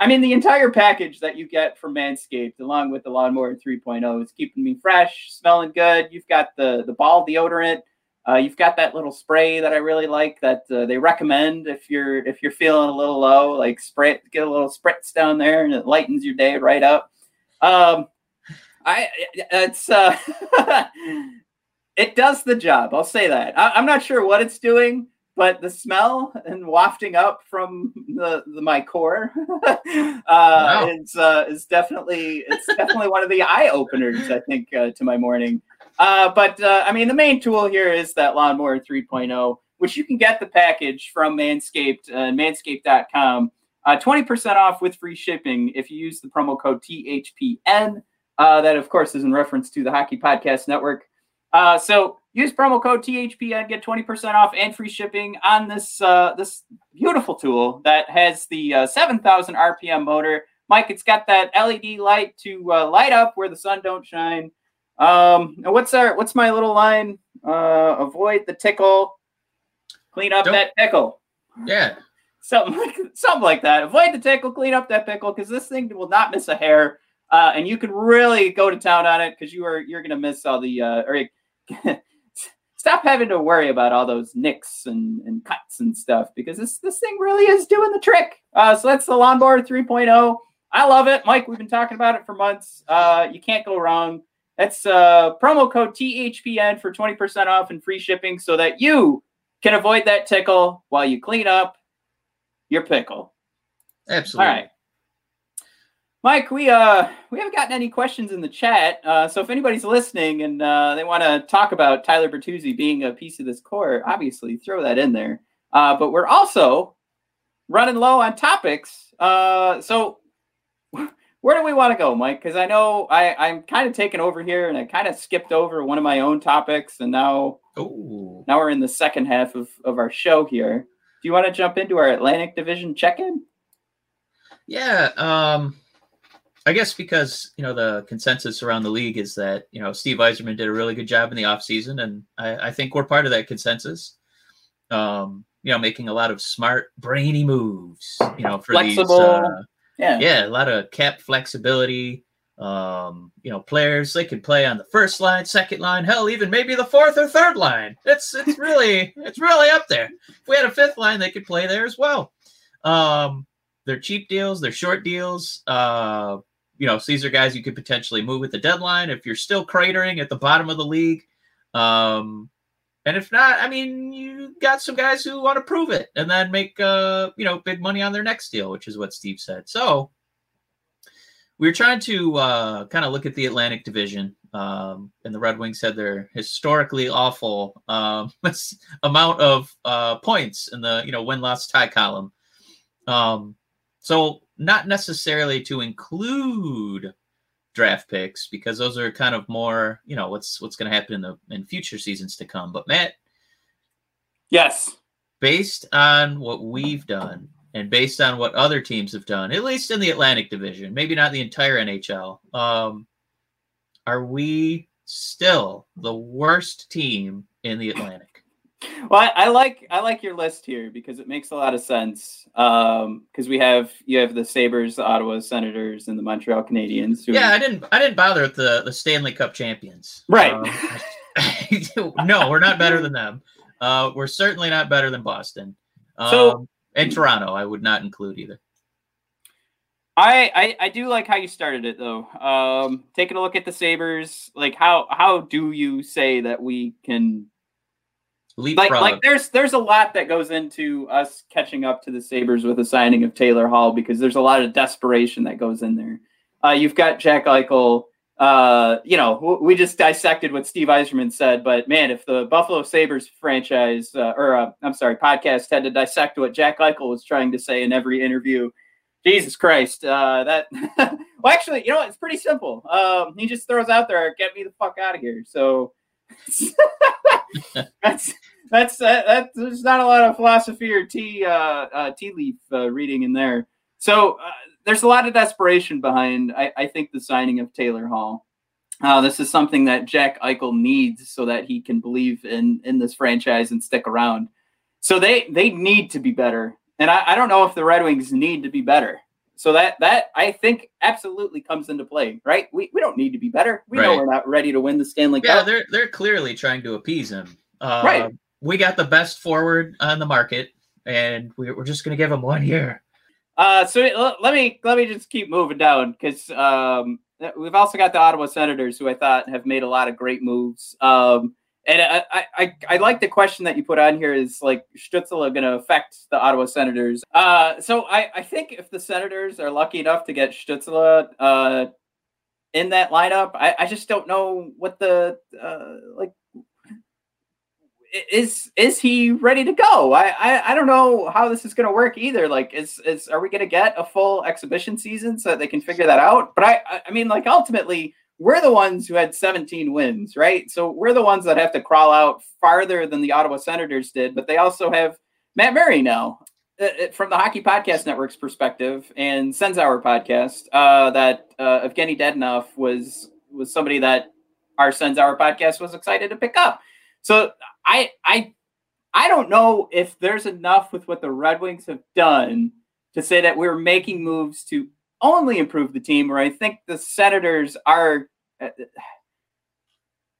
I mean, the entire package that you get from Manscaped, along with the lawnmower 3.0, is keeping me fresh, smelling good. You've got the the ball deodorant. Uh, you've got that little spray that I really like that uh, they recommend if you're if you're feeling a little low, like spray get a little spritz down there and it lightens your day right up. Um, I it's uh, it does the job. I'll say that. I, am not sure what it's doing, but the smell and wafting up from the, the my core uh, wow. is uh, is definitely it's definitely one of the eye openers. I think uh, to my morning. Uh, but uh, I mean, the main tool here is that Lawnmower 3.0, which you can get the package from Manscaped uh, manscaped.com. Uh, 20% off with free shipping if you use the promo code THPN. Uh, that, of course, is in reference to the Hockey Podcast Network. Uh, so use promo code THPN, get 20% off and free shipping on this uh, this beautiful tool that has the uh, 7,000 RPM motor. Mike, it's got that LED light to uh, light up where the sun don't shine. Um, what's our what's my little line? Uh, avoid the tickle, clean up Don't, that pickle. Yeah, something like something like that. Avoid the tickle, clean up that pickle, because this thing will not miss a hair, uh, and you can really go to town on it because you are you're gonna miss all the uh, or stop having to worry about all those nicks and, and cuts and stuff because this this thing really is doing the trick. Uh, so that's the lawnmower 3.0. I love it, Mike. We've been talking about it for months. Uh, you can't go wrong. That's uh, promo code THPN for 20% off and free shipping so that you can avoid that tickle while you clean up your pickle. Absolutely. All right. Mike, we uh we haven't gotten any questions in the chat. Uh, so if anybody's listening and uh, they want to talk about Tyler Bertuzzi being a piece of this core, obviously throw that in there. Uh, but we're also running low on topics. Uh, so where do we want to go, Mike? Because I know I, I'm kind of taking over here, and I kind of skipped over one of my own topics, and now Ooh. now we're in the second half of, of our show here. Do you want to jump into our Atlantic Division check-in? Yeah. Um, I guess because you know the consensus around the league is that you know Steve Yzerman did a really good job in the offseason, and I, I think we're part of that consensus. Um, you know, making a lot of smart, brainy moves. You know, for Flexible. these. Uh, Yeah. yeah, a lot of cap flexibility. Um, you know, players they could play on the first line, second line, hell, even maybe the fourth or third line. It's it's really it's really up there. If we had a fifth line, they could play there as well. Um, they're cheap deals, they're short deals. Uh, you know, so these are guys you could potentially move at the deadline if you're still cratering at the bottom of the league. Um, and if not, I mean, you got some guys who want to prove it and then make uh, you know, big money on their next deal, which is what Steve said. So we were trying to uh, kind of look at the Atlantic Division, um, and the Red Wings had their historically awful um, amount of uh, points in the you know win loss tie column. Um, so not necessarily to include draft picks because those are kind of more you know what's what's going to happen in the in future seasons to come. But Matt, Yes. based on what we've done and based on what other teams have done, at least in the Atlantic Division, maybe not the entire NHL, um, are we still the worst team in the Atlantic? Well, I, I like I like your list here because it makes a lot of sense. Um, because we have you have the Sabres, the Ottawa Senators, and the Montreal Canadiens. Who, Yeah, I didn't. I didn't bother with the the Stanley Cup champions. Right. Um, no, we're not better than them. Uh, we're certainly not better than Boston. Um, So- and Toronto, I would not include either. I, I I do like how you started it though. Um, taking a look at the Sabres, like how how do you say that we can Leapfrog. like there's there's a lot that goes into us catching up to the Sabres with the signing of Taylor Hall because there's a lot of desperation that goes in there. Uh, you've got Jack Eichel. Uh, you know, we just dissected what Steve Yzerman said, but man, if the Buffalo Sabres franchise uh, or uh, I'm sorry, podcast had to dissect what Jack Eichel was trying to say in every interview, Jesus Christ, uh, that well, actually, you know, it's pretty simple. Um, he just throws out there, "Get me the fuck out of here." So that's that's that, that. There's not a lot of philosophy or tea uh, uh, tea leaf uh, reading in there. So uh, there's a lot of desperation behind. I, I think the signing of Taylor Hall. Uh, this is something that Jack Eichel needs so that he can believe in in this franchise and stick around. So they they need to be better, and I, I don't know if the Red Wings need to be better. So that that I think absolutely comes into play, right? We, we don't need to be better. We know we're not ready to win the Stanley Yeah, Cup. they're they're clearly trying to appease him. Uh, Right. We got the best forward on the market, and we, we're just going to give him one year. Uh, so let me let me just keep moving down because um, we've also got the Ottawa Senators, who I thought have made a lot of great moves. Um, and I, I, I, like the question that you put on here is like Stützle going to affect the Ottawa Senators? Uh, so I, I think if the Senators are lucky enough to get Stützle uh, in that lineup, I, I just don't know what the uh, like is is he ready to go? I I, I don't know how this is going to work either. Like, is is are we going to get a full exhibition season so that they can figure that out? But I I- mean, like ultimately, we're the ones who had 17 wins, right? So we're the ones that have to crawl out farther than the Ottawa Senators did. But they also have Matt Murray now. Uh, uh, From the Hockey Podcast Network's perspective and Senzauer podcast, uh, that uh, Evgeny Dadonov was was somebody that our Senzauer podcast was excited to pick up. So I I I don't know if there's enough with what the Red Wings have done to say that we're making moves to only improve the team. Or I think the Senators are. uh,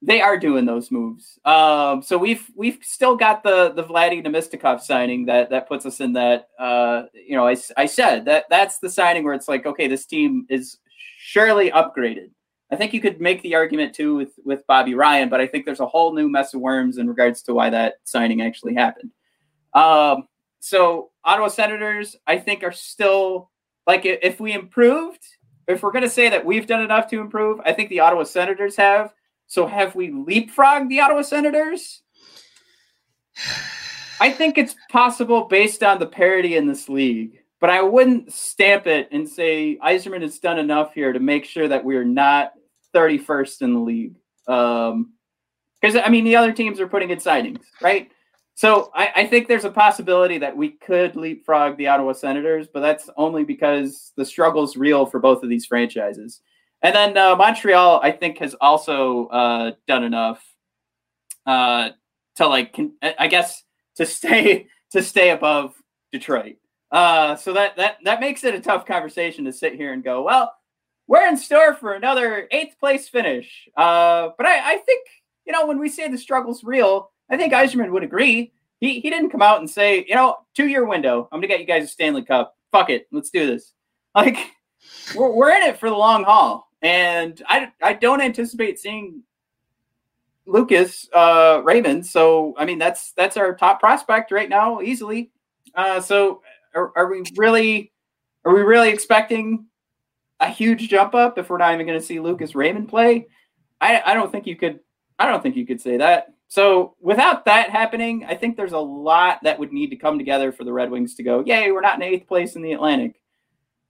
they are doing those moves. Um, so we've we've still got the the Vladdy Namestnikov signing that that puts us in that. Uh, you know, I, I said that that's the signing where it's like, okay, this team is surely upgraded. I think you could make the argument too with with Bobby Ryan, but I think there's a whole new mess of worms in regards to why that signing actually happened. Um, so Ottawa Senators, I think, are still like if we improved, if we're going to say that we've done enough to improve, I think the Ottawa Senators have. So have we leapfrogged the Ottawa Senators? I think it's possible based on the parity in this league, but I wouldn't stamp it and say Yzerman has done enough here to make sure that we're not 31st in the league. Um, because I mean the other teams are putting in signings, right? So I, I, think there's a possibility that we could leapfrog the Ottawa Senators, but that's only because the struggle's real for both of these franchises. And then uh, Montreal, I think, has also uh, done enough uh, to like, I guess, to stay to stay above Detroit. Uh, so that that that makes it a tough conversation to sit here and go, well, we're in store for another eighth place finish. Uh, but I, I think you know when we say the struggle's real I think Yzerman would agree. He he didn't come out and say, you know, two year window. I'm gonna get you guys a Stanley Cup. Fuck it, let's do this. Like we're we're in it for the long haul, and I I don't anticipate seeing Lucas uh, Raymond. So I mean that's that's our top prospect right now, easily. Uh, so are, are we really are we really expecting a huge jump up if we're not even going to see Lucas Raymond play? I I don't think you could I don't think you could say that. So without that happening, I think there's a lot that would need to come together for the Red Wings to go, yay, we're not in eighth place in the Atlantic.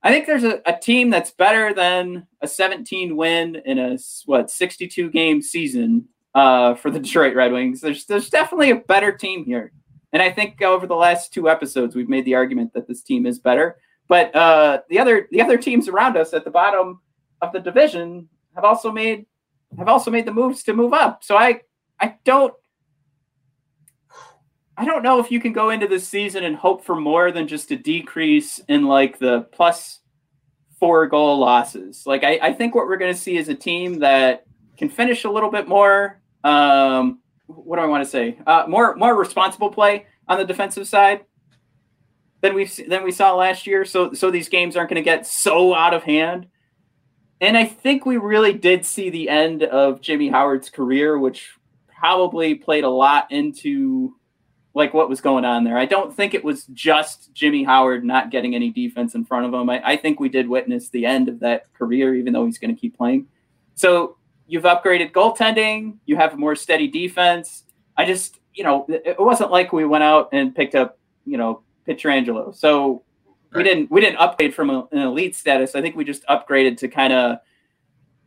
I think there's a, a team that's better than a 17 win in a what 62 game season uh, for the Detroit Red Wings. There's there's definitely a better team here, and I think over the last two episodes we've made the argument that this team is better. But uh, the other the other teams around us at the bottom of the division have also made have also made the moves to move up. So I I don't I don't know if you can go into this season and hope for more than just a decrease in like the plus four goal losses. Like I, I think what we're going to see is a team that can finish a little bit more. Um, what do I want to say? Uh, more more responsible play on the defensive side than we than we saw last year. So so these games aren't going to get so out of hand. And I think we really did see the end of Jimmy Howard's career, which probably played a lot into like what was going on there. I don't think it was just Jimmy Howard not getting any defense in front of him. I, I think we did witness the end of that career, even though he's going to keep playing. So you've upgraded goaltending, you have a more steady defense. I just, you know, it wasn't like we went out and picked up, you know, Pietrangelo. So we didn't we didn't upgrade from a, an elite status. I think we just upgraded to kind of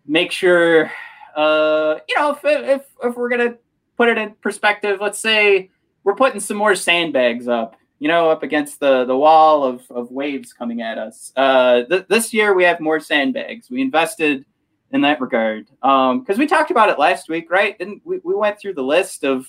make sure uh, you know, if, if if we're gonna put it in perspective, let's say we're putting some more sandbags up, you know, up against the the wall of of waves coming at us. Uh, th- this year we have more sandbags. We invested in that regard because um, we talked about it last week, right? And we, we went through the list of,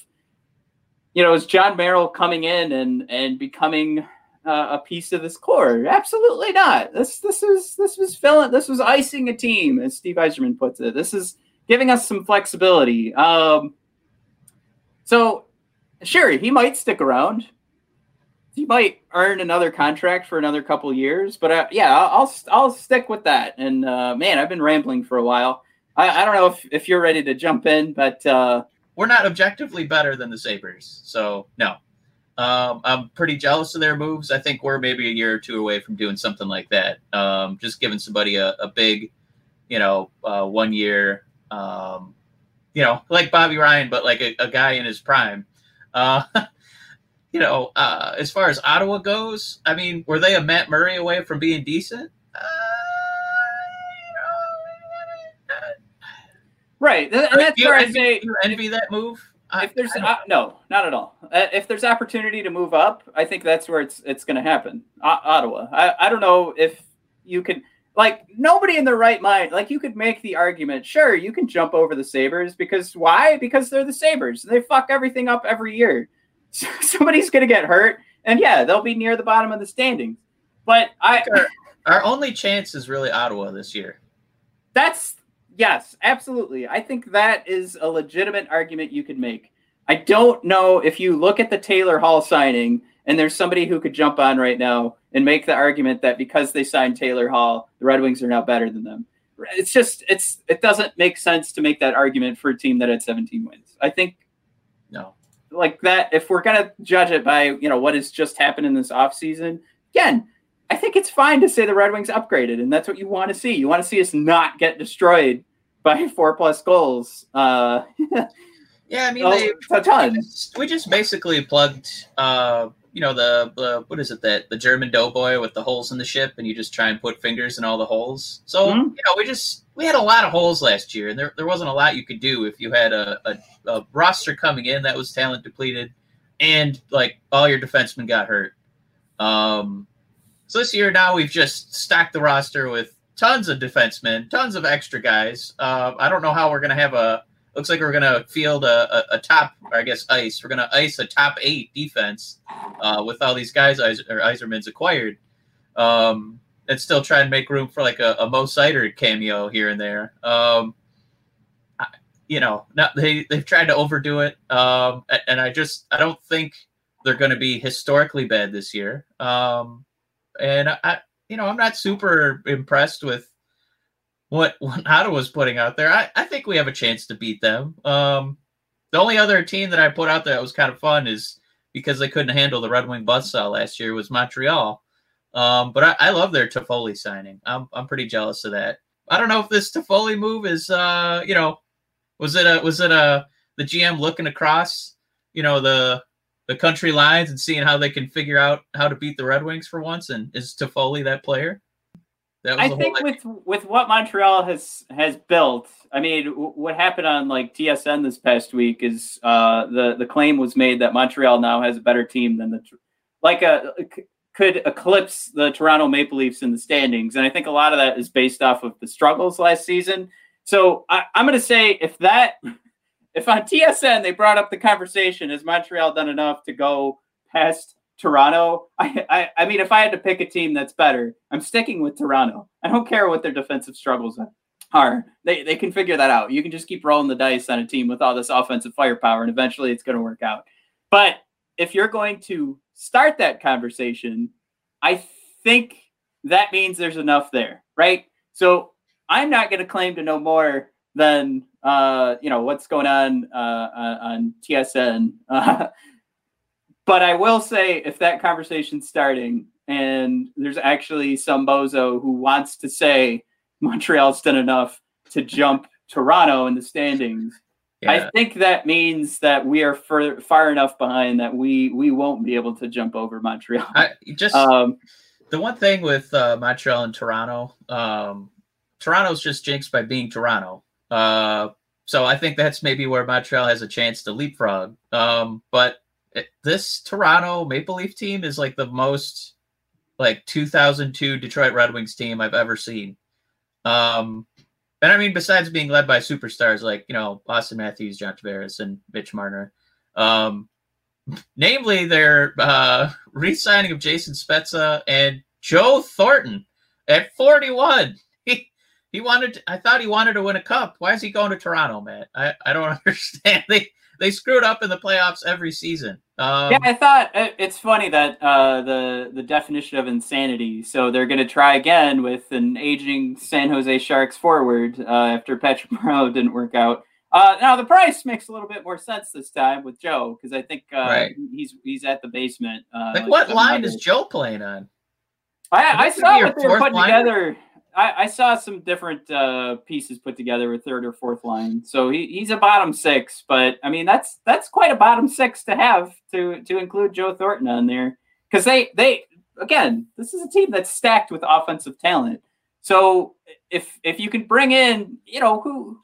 you know, is Jon Merrill coming in and and becoming uh, a piece of this core? Absolutely not. This this is this was filling this was icing a team, as Steve Yzerman puts it. This is giving us some flexibility. Um, so, sure, he might stick around. He might earn another contract for another couple years, but uh, yeah, I'll I'll stick with that. And uh, man, I've been rambling for a while. I, I don't know if, if you're ready to jump in, but uh, we're not objectively better than the Sabres, so no. Um, I'm pretty jealous of their moves. I think we're maybe a year or two away from doing something like that. Um, just giving somebody a, a big, you know, uh, one year um, you know, like Bobby Ryan, but like a, a guy in his prime. Uh, you know, uh, as far as Ottawa goes, I mean, were they a Matt Murray away from being decent? Right, and that's where I say you envy that move. If there's uh, no, not at all. Uh, if there's opportunity to move up, I think that's where it's it's going to happen. O- Ottawa. I, I don't know if you can like nobody in their right mind like you could make the argument sure you can jump over the sabres because why because they're the sabres they fuck everything up every year somebody's gonna get hurt and yeah they'll be near the bottom of the standings but i our, our only chance is really ottawa this year that's Yes, absolutely. I think that is a legitimate argument you could make. I don't know if you look at the Taylor Hall signing and there's somebody who could jump on right now and make the argument that because they signed Taylor Hall, the Red Wings are now better than them. It's just it's it doesn't make sense to make that argument for a team that had 17 wins. I think No. like that if we're gonna judge it by you know what has just happened in this offseason, again, I think it's fine to say the Red Wings upgraded, and that's what you want to see. You want to see us not get destroyed by four plus goals. Uh, Yeah, I mean, Oh, they, a ton. we just- we just basically plugged, uh, you know, the, the what is it that the German doughboy with the holes in the ship, and you just try and put fingers in all the holes. So Mhm. you know, we just we had a lot of holes last year, and there there wasn't a lot you could do if you had a, a, a roster coming in that was talent depleted, and like all your defensemen got hurt. Um, so this year now we've just stacked the roster with tons of defensemen, tons of extra guys. Uh, I don't know how we're gonna have a looks like we're gonna field a, a, a top, or I guess ice. We're gonna ice a top eight defense uh, with all these guys or Yzerman's acquired, um, and still try and make room for like a, a Mo Seider cameo here and there. Um, I, you know, not, they they've tried to overdo it, um, and I just I don't think they're going to be historically bad this year. Um, and I, you know, I'm not super impressed with what what Ottawa's putting out there. I, I think we have a chance to beat them. Um, the only other team that I put out there that was kind of fun is because they couldn't handle the Red Wing buzzsaw last year was Montreal. Um, but I, I love their Toffoli signing. I'm I'm pretty jealous of that. I don't know if this Toffoli move is uh you know was it a was it a the GM looking across you know the the country lines and seeing how they can figure out how to beat the Red Wings for once and is Toffoli that player? That I think whole with with what Montreal has has built, I mean, w- what happened on like TSN this past week is uh, the the claim was made that Montreal now has a better team than the like a could eclipse the Toronto Maple Leafs in the standings, and I think a lot of that is based off of the struggles last season. So I, I'm going to say if that if on TSN they brought up the conversation, has Montreal done enough to go past Toronto? I, I, I mean, if I had to pick a team that's better, I'm sticking with Toronto. I don't care what their defensive struggles are. They, they can figure that out. You can just keep rolling the dice on a team with all this offensive firepower, and eventually it's going to work out. But if you're going to start that conversation, I think that means there's enough there, right? So I'm not going to claim to know more than uh, you know what's going on uh, on on TSN. Uh, but I will say, if that conversation's starting and there's actually some bozo who wants to say Montreal's done enough to jump Toronto in the standings, Yeah. I think that means that we are far, far enough behind that we we won't be able to jump over Montreal. I just Um, the one thing with uh, Montreal and Toronto, um, Toronto's just jinxed by being Toronto. Uh, so I think that's maybe where Montreal has a chance to leapfrog. Um, but it, this Toronto Maple Leaf team is like the most like 2002 Detroit Red Wings team I've ever seen. Um, and I mean, besides being led by superstars like you know Auston Matthews, John Tavares, and Mitch Marner, um, namely their uh, re-signing of Jason Spezza and Joe Thornton at 41. He wanted. To, I thought he wanted to win a cup. Why is he going to Toronto, man? I, I don't understand. They they screwed up in the playoffs every season. Um, yeah, I thought it- it's funny that uh, the the definition of insanity. So they're going to try again with an aging San Jose Sharks forward uh, after Patrick Marleau didn't work out. Uh, now the price makes a little bit more sense this time with Joe because I think uh, Right. he's he's at the basement. Uh, like what line is Joe playing on? I, I saw what they were putting together. I, I saw some different uh, pieces put together with third or fourth line. So he, he's a bottom six, but I mean that's that's quite a bottom six to have to to include Joe Thornton on there because they they again this is a team that's stacked with offensive talent. So if if you can bring in you know who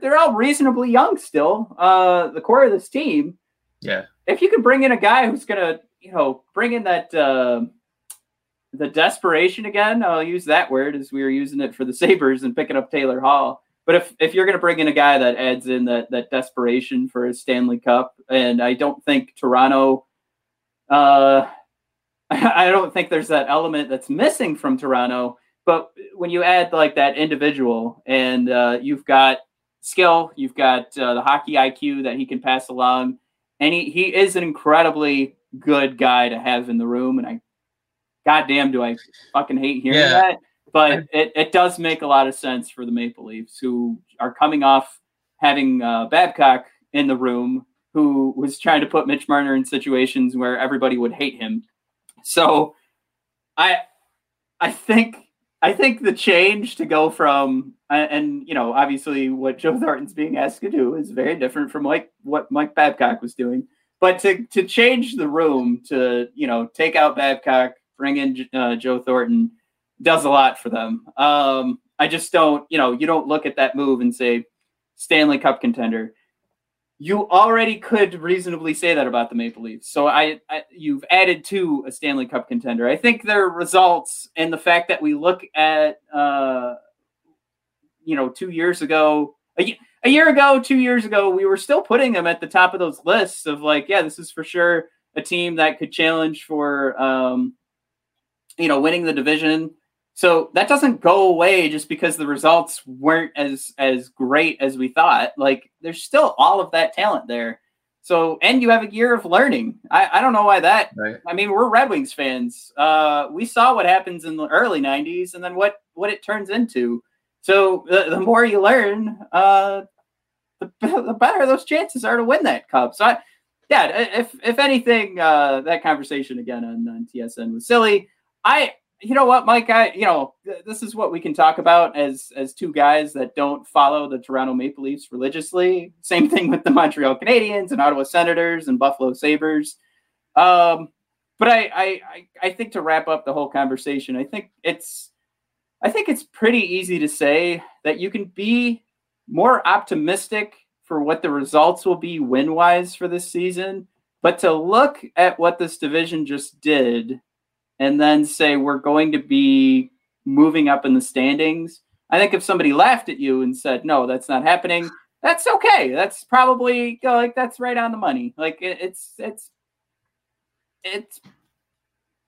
they're all reasonably young still, uh, the core of this team Yeah, if you can bring in a guy who's gonna, you know, bring in that uh, the desperation again, I'll use that word as we were using it for the Sabres and picking up Taylor Hall. But if if you're gonna bring in a guy that adds in that that desperation for a Stanley Cup, and I don't think Toronto, uh, I don't think there's that element that's missing from Toronto. but when you add like that individual and uh, you've got skill, you've got uh, the hockey IQ that he can pass along, and he, he is an incredibly good guy to have in the room. And I, goddamn, do I fucking hate hearing Yeah. that. But it, it does make a lot of sense for the Maple Leafs, who are coming off having uh, Babcock in the room, who was trying to put Mitch Marner in situations where everybody would hate him. So, I, I think I think the change to go from and, and you know obviously what Joe Thornton's being asked to do is very different from like what Mike Babcock was doing, but to to change the room to you know take out Babcock, bring in uh, Joe Thornton does a lot for them. Um, I just don't you know you don't look at that move and say Stanley Cup contender. You already could reasonably say that about the Maple Leafs. So I, I you've added to a Stanley Cup contender. I think their results and the fact that we look at uh, you know two years ago a year ago two years ago we were still putting them at the top of those lists of like yeah this is for sure a team that could challenge for um, you know winning the division so that doesn't go away just because the results weren't as as great as we thought like there's still all of that talent there so and you have a year of learning i, I don't know why that Right. I mean, we're Red Wings fans. Uh, we saw what happens in the early '90s, and then what what it turns into. So the, the more you learn, uh, the, the better those chances are to win that cup. So, I, yeah, if if anything, uh, that conversation again on, on TSN was silly. I, you know what, Mike, I, you know, th- this is what we can talk about as as two guys that don't follow the Toronto Maple Leafs religiously. Same thing with the Montreal Canadiens and Ottawa Senators and Buffalo Sabres. Um, but I, I, I, I think to wrap up the whole conversation, I think it's, I think it's pretty easy to say that you can be more optimistic for what the results will be win wise for this season, but to look at what this division just did, and then say we're going to be moving up in the standings. I think if somebody laughed at you and said no, that's not happening, that's okay. That's probably like that's right on the money. Like it, it's it's it's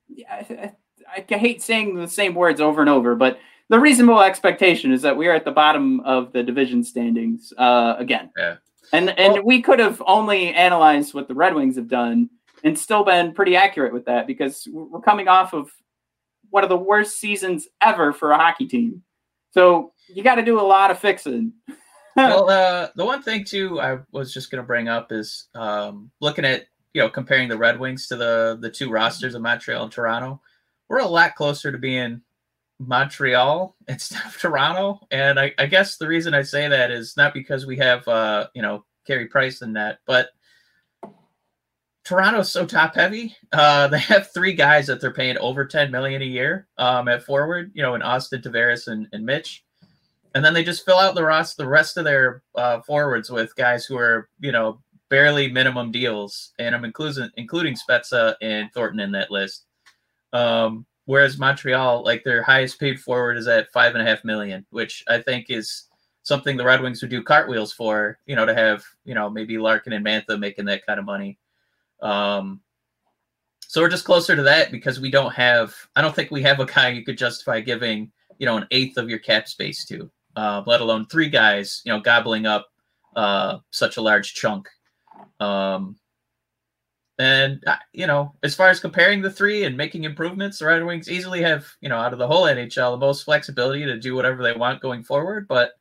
yeah, I, I, hate saying the same words over and over, but the reasonable expectation is that we are at the bottom of the division standings uh, again. Yeah. And and we could have only analyzed what the Red Wings have done and still been pretty accurate with that because we're coming off of one of the worst seasons ever for a hockey team. So you got to do a lot of fixing. well, uh, the one thing too, I was just going to bring up is um, looking at you know comparing the Red Wings to the the two rosters of Montreal and Toronto. We're a lot closer to being Montreal instead of Toronto, and I, I guess the reason I say that is not because we have uh, you know Carey Price in that, but Toronto's so top heavy. Uh, they have three guys that they're paying over ten million a year um, at forward. You know, in Austin Tavares and, and Mitch and then they just fill out the rest the rest of their uh, forwards with guys who are you know barely minimum deals, and I'm including including Spezza and Thornton in that list. Um, whereas Montreal, like their highest paid forward is at five and a half million, which I think is something the Red Wings would do cartwheels for. You know, to have you know maybe Larkin and Mantha making that kind of money. Um, so we're just closer to that because we don't have. I don't think we have a guy you could justify giving you know an eighth of your cap space to uh, let alone three guys, you know, gobbling up uh, such a large chunk. Um, and uh, you know, as far as comparing the three and making improvements, the Red Wings easily have, you know, out of the whole NHL, the most flexibility to do whatever they want going forward. But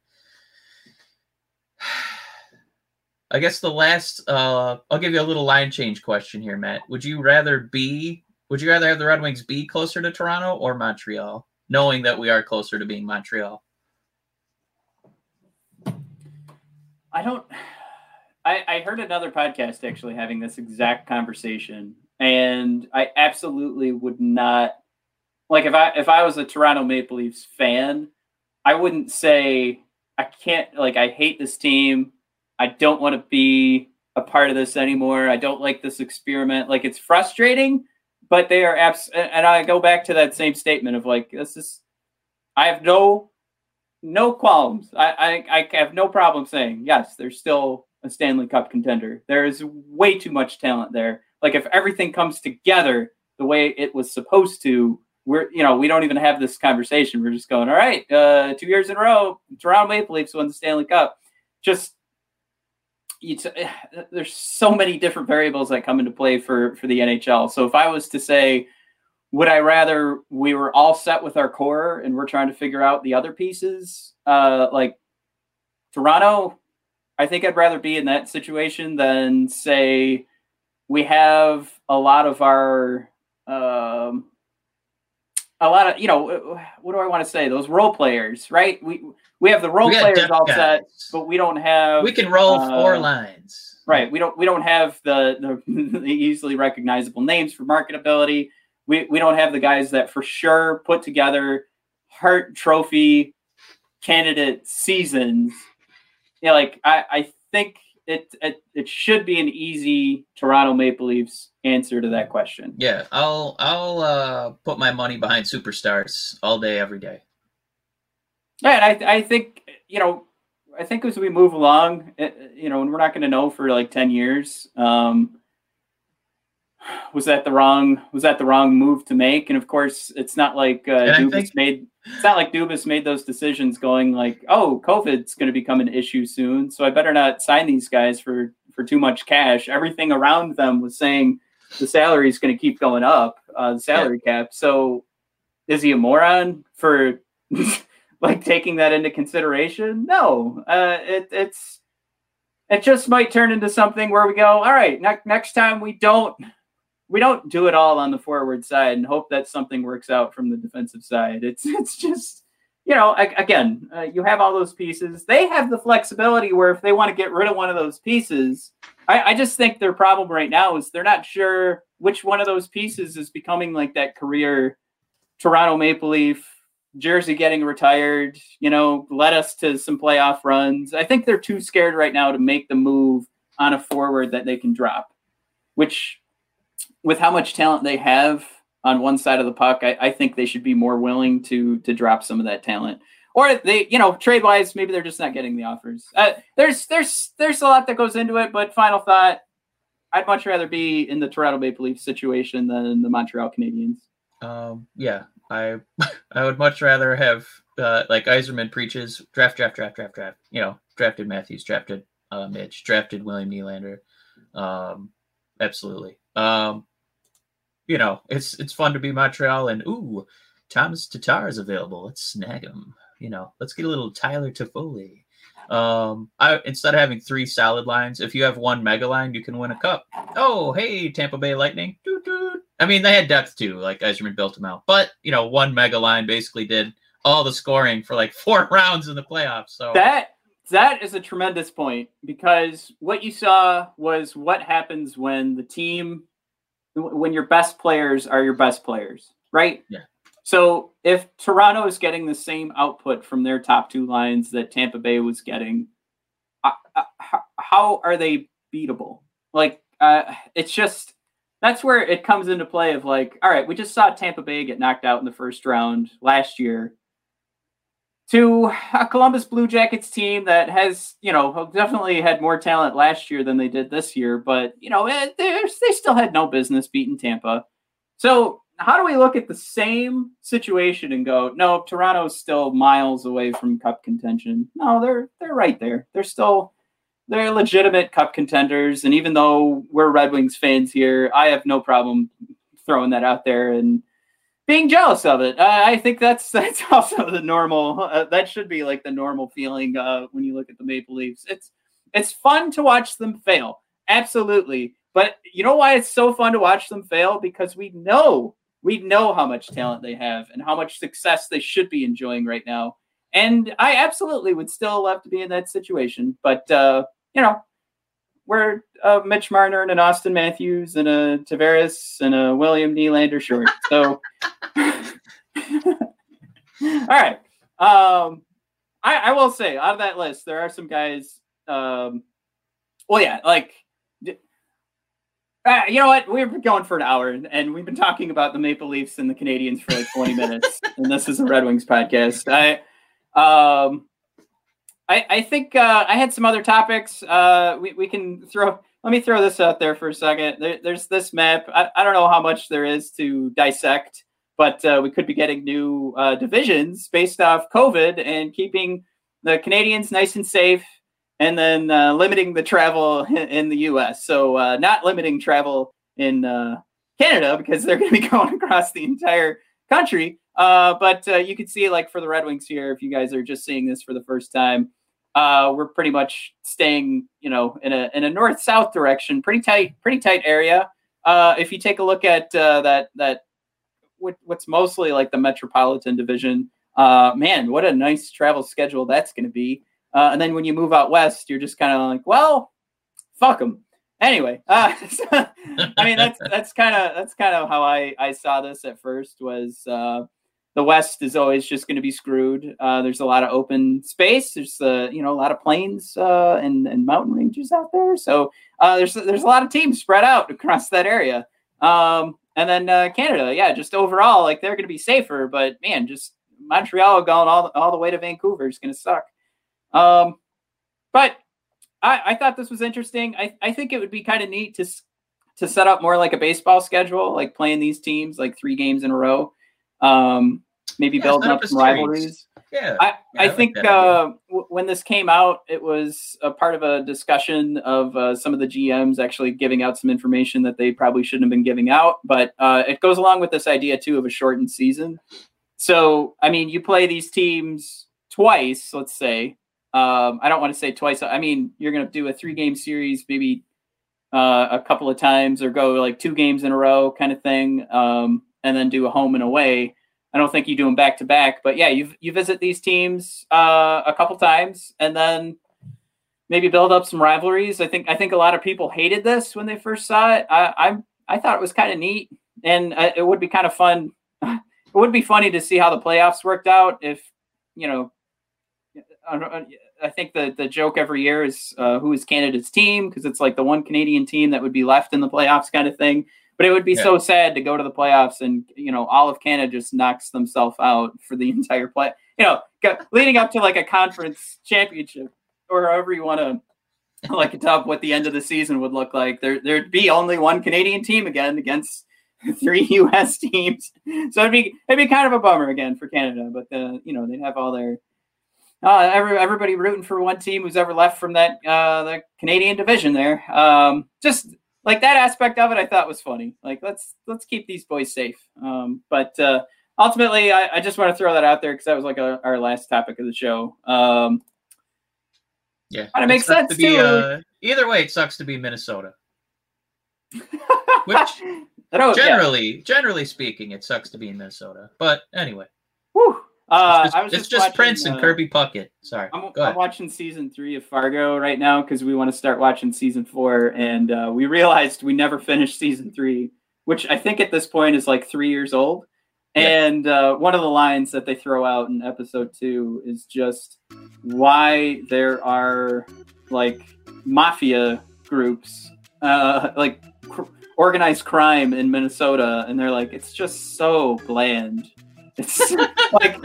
I guess the last, uh, I'll give you a little line change question here, Matt. Would you rather be, would you rather have the Red Wings be closer to Toronto or Montreal, knowing that we are closer to being Montreal? I don't. I, I heard another podcast actually having this exact conversation, and I absolutely would not like if I if I was a Toronto Maple Leafs fan, I wouldn't say I can't like I hate this team. I don't want to be a part of this anymore. I don't like this experiment. Like it's frustrating, but they are abs. And I go back to that same statement of like this is. I have no no qualms. I, I, I have no problem saying yes. There's still a Stanley Cup contender. There is way too much talent there. Like if everything comes together the way it was supposed to, we're you know we don't even have this conversation. We're just going, all right, uh, two years in a row, Toronto Maple Leafs won the Stanley Cup. Just you t- there's so many different variables that come into play for for the NHL. So if I was to say, would I rather we were all set with our core and we're trying to figure out the other pieces, uh, like Toronto? I think I'd rather be in that situation than say we have a lot of our um, a lot of you know what do I want to say? Those role players, right? We we have the role players all guys. set, but we don't have. We can roll uh, four lines. Right. We don't we don't have the, the the easily recognizable names for marketability. We we don't have the guys that for sure put together Hart Trophy candidate seasons. Yeah, like I, I think it, it it should be an easy Toronto Maple Leafs answer to that question. Yeah, I'll I'll uh, put my money behind superstars all day, every day. Yeah, and I I think you know I think as we move along, eh, you know, and we're not going to know for like ten years. Um, was that the wrong was that the wrong move to make? And of course, it's not like uh, Dubas think- made it's not like Dubas made those decisions going like, oh, COVID's going to become an issue soon, so I better not sign these guys for for too much cash. Everything around them was saying the salary is going to keep going up, uh, the salary cap. So is he a moron for like taking that into consideration? No, uh, it, it's it just might turn into something where we go, all right, next next time we don't we don't do it all on the forward side and hope that something works out from the defensive side. It's it's just you know again uh, you have all those pieces. They have the flexibility where if they want to get rid of one of those pieces, I, I just think their problem right now is they're not sure which one of those pieces is becoming like that career Toronto Maple Leaf jersey getting retired, you know, led us to some playoff runs. I think they're too scared right now to make the move on a forward that they can drop, which with how much talent they have on one side of the puck, I, I think they should be more willing to to drop some of that talent. Or they, you know, trade wise, maybe they're just not getting the offers. Uh, there's there's there's a lot that goes into it, but final thought, I'd much rather be in the Toronto Maple Leafs situation than the Montreal Canadiens. Um, yeah, I I would much rather have uh, like Yzerman preaches draft, draft, draft, draft, draft. You know, drafted Matthews, drafted uh, Mitch, drafted William Nylander. Um, absolutely. Um, you know, it's it's fun to be Montreal, and ooh, Tomas Tatar is available. Let's snag him. You know, let's get a little Tyler Toffoli. Um, I instead of having three solid lines, if you have one mega line, you can win a cup. Oh, hey, Tampa Bay Lightning. Doot, doot. I mean, they had depth too, like Yzerman built them out. But you know, one mega line basically did all the scoring for like four rounds in the playoffs. So That that is a tremendous point because what you saw was what happens when the team when your best players are your best players, right? Yeah. So if Toronto is getting the same output from their top two lines that Tampa Bay was getting, uh, uh, how- how are they beatable? Like, uh, it's just that's where it comes into play of like, all right, we just saw Tampa Bay get knocked out in the first round last year to a Columbus Blue Jackets team that has, you know, definitely had more talent last year than they did this year, but you know, eh, they they still had no business beating Tampa. So how do we look at the same situation and go, no, Toronto's still miles away from cup contention? No, they're they're right there. They're still they're legitimate cup contenders, and even though we're Red Wings fans here, I have no problem throwing that out there and being jealous of it. Uh, I think that's that's also the normal. Uh, that should be like the normal feeling uh, when you look at the Maple Leafs. It's it's fun to watch them fail, absolutely. But you know why it's so fun to watch them fail? Because we know we know how much talent they have and how much success they should be enjoying right now. And I absolutely would still love to be in that situation. But uh, you know, we're uh, Mitch Marner and an Auston Matthews and a Tavares and a William Nylander short. So, all right. Um, I, I will say out of that list, there are some guys. Um, well, yeah, like. Uh, you know what? We've been going for an hour, and- and we've been talking about the Maple Leafs and the Canadiens for like 20 minutes, and this is a Red Wings podcast. I, um, I, I think uh, I had some other topics. Uh, we, we can throw. Let me throw this out there for a second. There, there's this map. I, I don't know how much there is to dissect, but uh, we could be getting new uh, divisions based off COVID and keeping the Canadians nice and safe, and then uh, limiting the travel in, the U.S. So uh, not limiting travel in Canada because they're going to be going across the entire country. Uh, but uh, you can see, like for the Red Wings here, if you guys are just seeing this for the first time, uh, we're pretty much staying, you know, in a in a north south direction, pretty tight, pretty tight area. Uh, if you take a look at uh, that that what, what's mostly like the metropolitan division, uh, man, what a nice travel schedule that's going to be. Uh, and then when you move out west, you're just kind of like, well, fuck them. Anyway, uh, I mean that's that's kind of that's kind of how I I saw this at first was the West is always just going to be screwed. Uh, there's a lot of open space. There's uh, you know a lot of plains uh, and and mountain ranges out there. So uh, there's there's a lot of teams spread out across that area. Um, and then uh, Canada, yeah, just overall like they're going to be safer. But man, just Montreal going all all the way to Vancouver is going to suck. Um, but I, I thought this was interesting. I, I think it would be kind of neat to to set up more like a baseball schedule, like playing these teams like three games in a row. Um, maybe Yeah, building up up some series. rivalries. Yeah. I, Yeah, I I think idea. uh, w- when this came out, it was a part of a discussion of uh, some of the GMs actually giving out some information that they probably shouldn't have been giving out. But uh, it goes along with this idea too of a shortened season. So I mean, you play these teams twice, let's say. Um, I don't want to say twice. I mean, you're going to do a three game series, maybe uh, a couple of times, or go like two games in a row, kind of thing, um, and then do a home and away. I don't think you do them back to back, but yeah, you you visit these teams uh, a couple times, and then maybe build up some rivalries. I think I think a lot of people hated this when they first saw it. I I'm, I thought it was kind of neat, and uh, it would be kind of fun. it would be funny to see how the playoffs worked out. If you know, I, I think the the joke every year is uh, who is Canada's team because it's like the one Canadian team that would be left in the playoffs kind of thing. But it would be Yeah. so sad to go to the playoffs and you know all of Canada just knocks themselves out for the entire play. You know, leading up to like a conference championship or however you want to like top what the end of the season would look like. There there'd be only one Canadian team again against three U.S. teams, so it'd be it'd be kind of a bummer again for Canada. But the you know they'd have all their uh, every, everybody rooting for one team who's ever left from that uh, the Canadian division there. Um, just like that aspect of it, I thought was funny. Like let's let's keep these boys safe. Um, but uh, ultimately, I, I just want to throw that out there because that was like a, our last topic of the show. Um, Yeah. It makes sense, to be, too. uh, either way, it sucks to be Minnesota. Which I don't- yeah. generally, generally speaking, it sucks to be in Minnesota. But anyway, Whew. Uh, it's just, I was it's just, just watching, Prince and uh, Kirby Puckett. Sorry, I'm, I'm watching season three of Fargo right now because we want to start watching season four, and uh, we realized we never finished season three, which I think at this point is like three years old. Yeah. And uh, one of the lines that they throw out in episode two is just why there are like mafia groups, uh, like cr- organized crime in Minnesota, and they're like, it's just so bland. It's like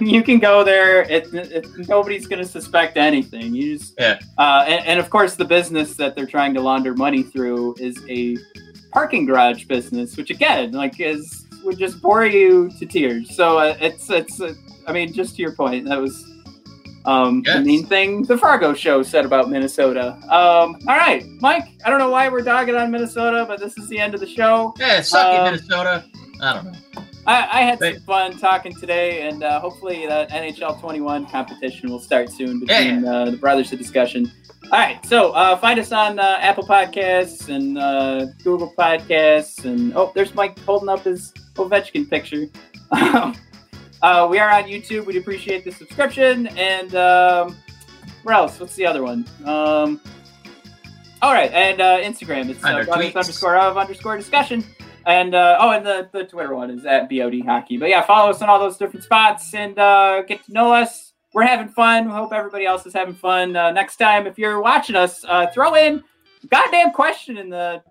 you can go there. It, it, nobody's going to suspect anything. You just Yeah. Uh, and, and of course, the business that they're trying to launder money through is a parking garage business, which again, like, is would just bore you to tears. So uh, it's it's. Uh, I mean, just to your point, that was um, the Yes. main thing the Fargo show said about Minnesota. Um, all right, Mike. I don't know why we're dogging on Minnesota, but this is the end of the show. Yeah, sucky Um, Minnesota. I don't know. I, I had some fun talking today, and uh, hopefully that NHL 21 competition will start soon between uh, the brothers of discussion. All right, so uh, find us on uh, Apple Podcasts and uh, Google Podcasts, and oh, there's Mike holding up his Ovechkin picture. uh, we are on YouTube. We'd appreciate the subscription, and um, where else? What's the other one? Um, all right, and uh, Instagram. It's uh, brothers underscore of underscore discussion. And uh, oh, and the, the Twitter one is at BOD Hockey. But yeah, follow us on all those different spots and uh, get to know us. We're having fun. We hope everybody else is having fun. Uh, next time, if you're watching us, uh, throw in goddamn question in the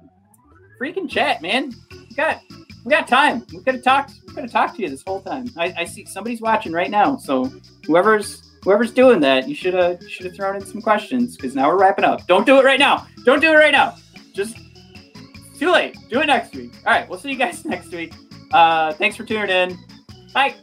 freaking chat, man. We got we got time. We could have talked. We could have talked to you this whole time. I, I see somebody's watching right now. So whoever's whoever's doing that, you should have should have thrown in some questions because now we're wrapping up. Don't do it right now. Don't do it right now. Just too late. Do it next week. All right. We'll see you guys next week. Uh, thanks for tuning in. Bye.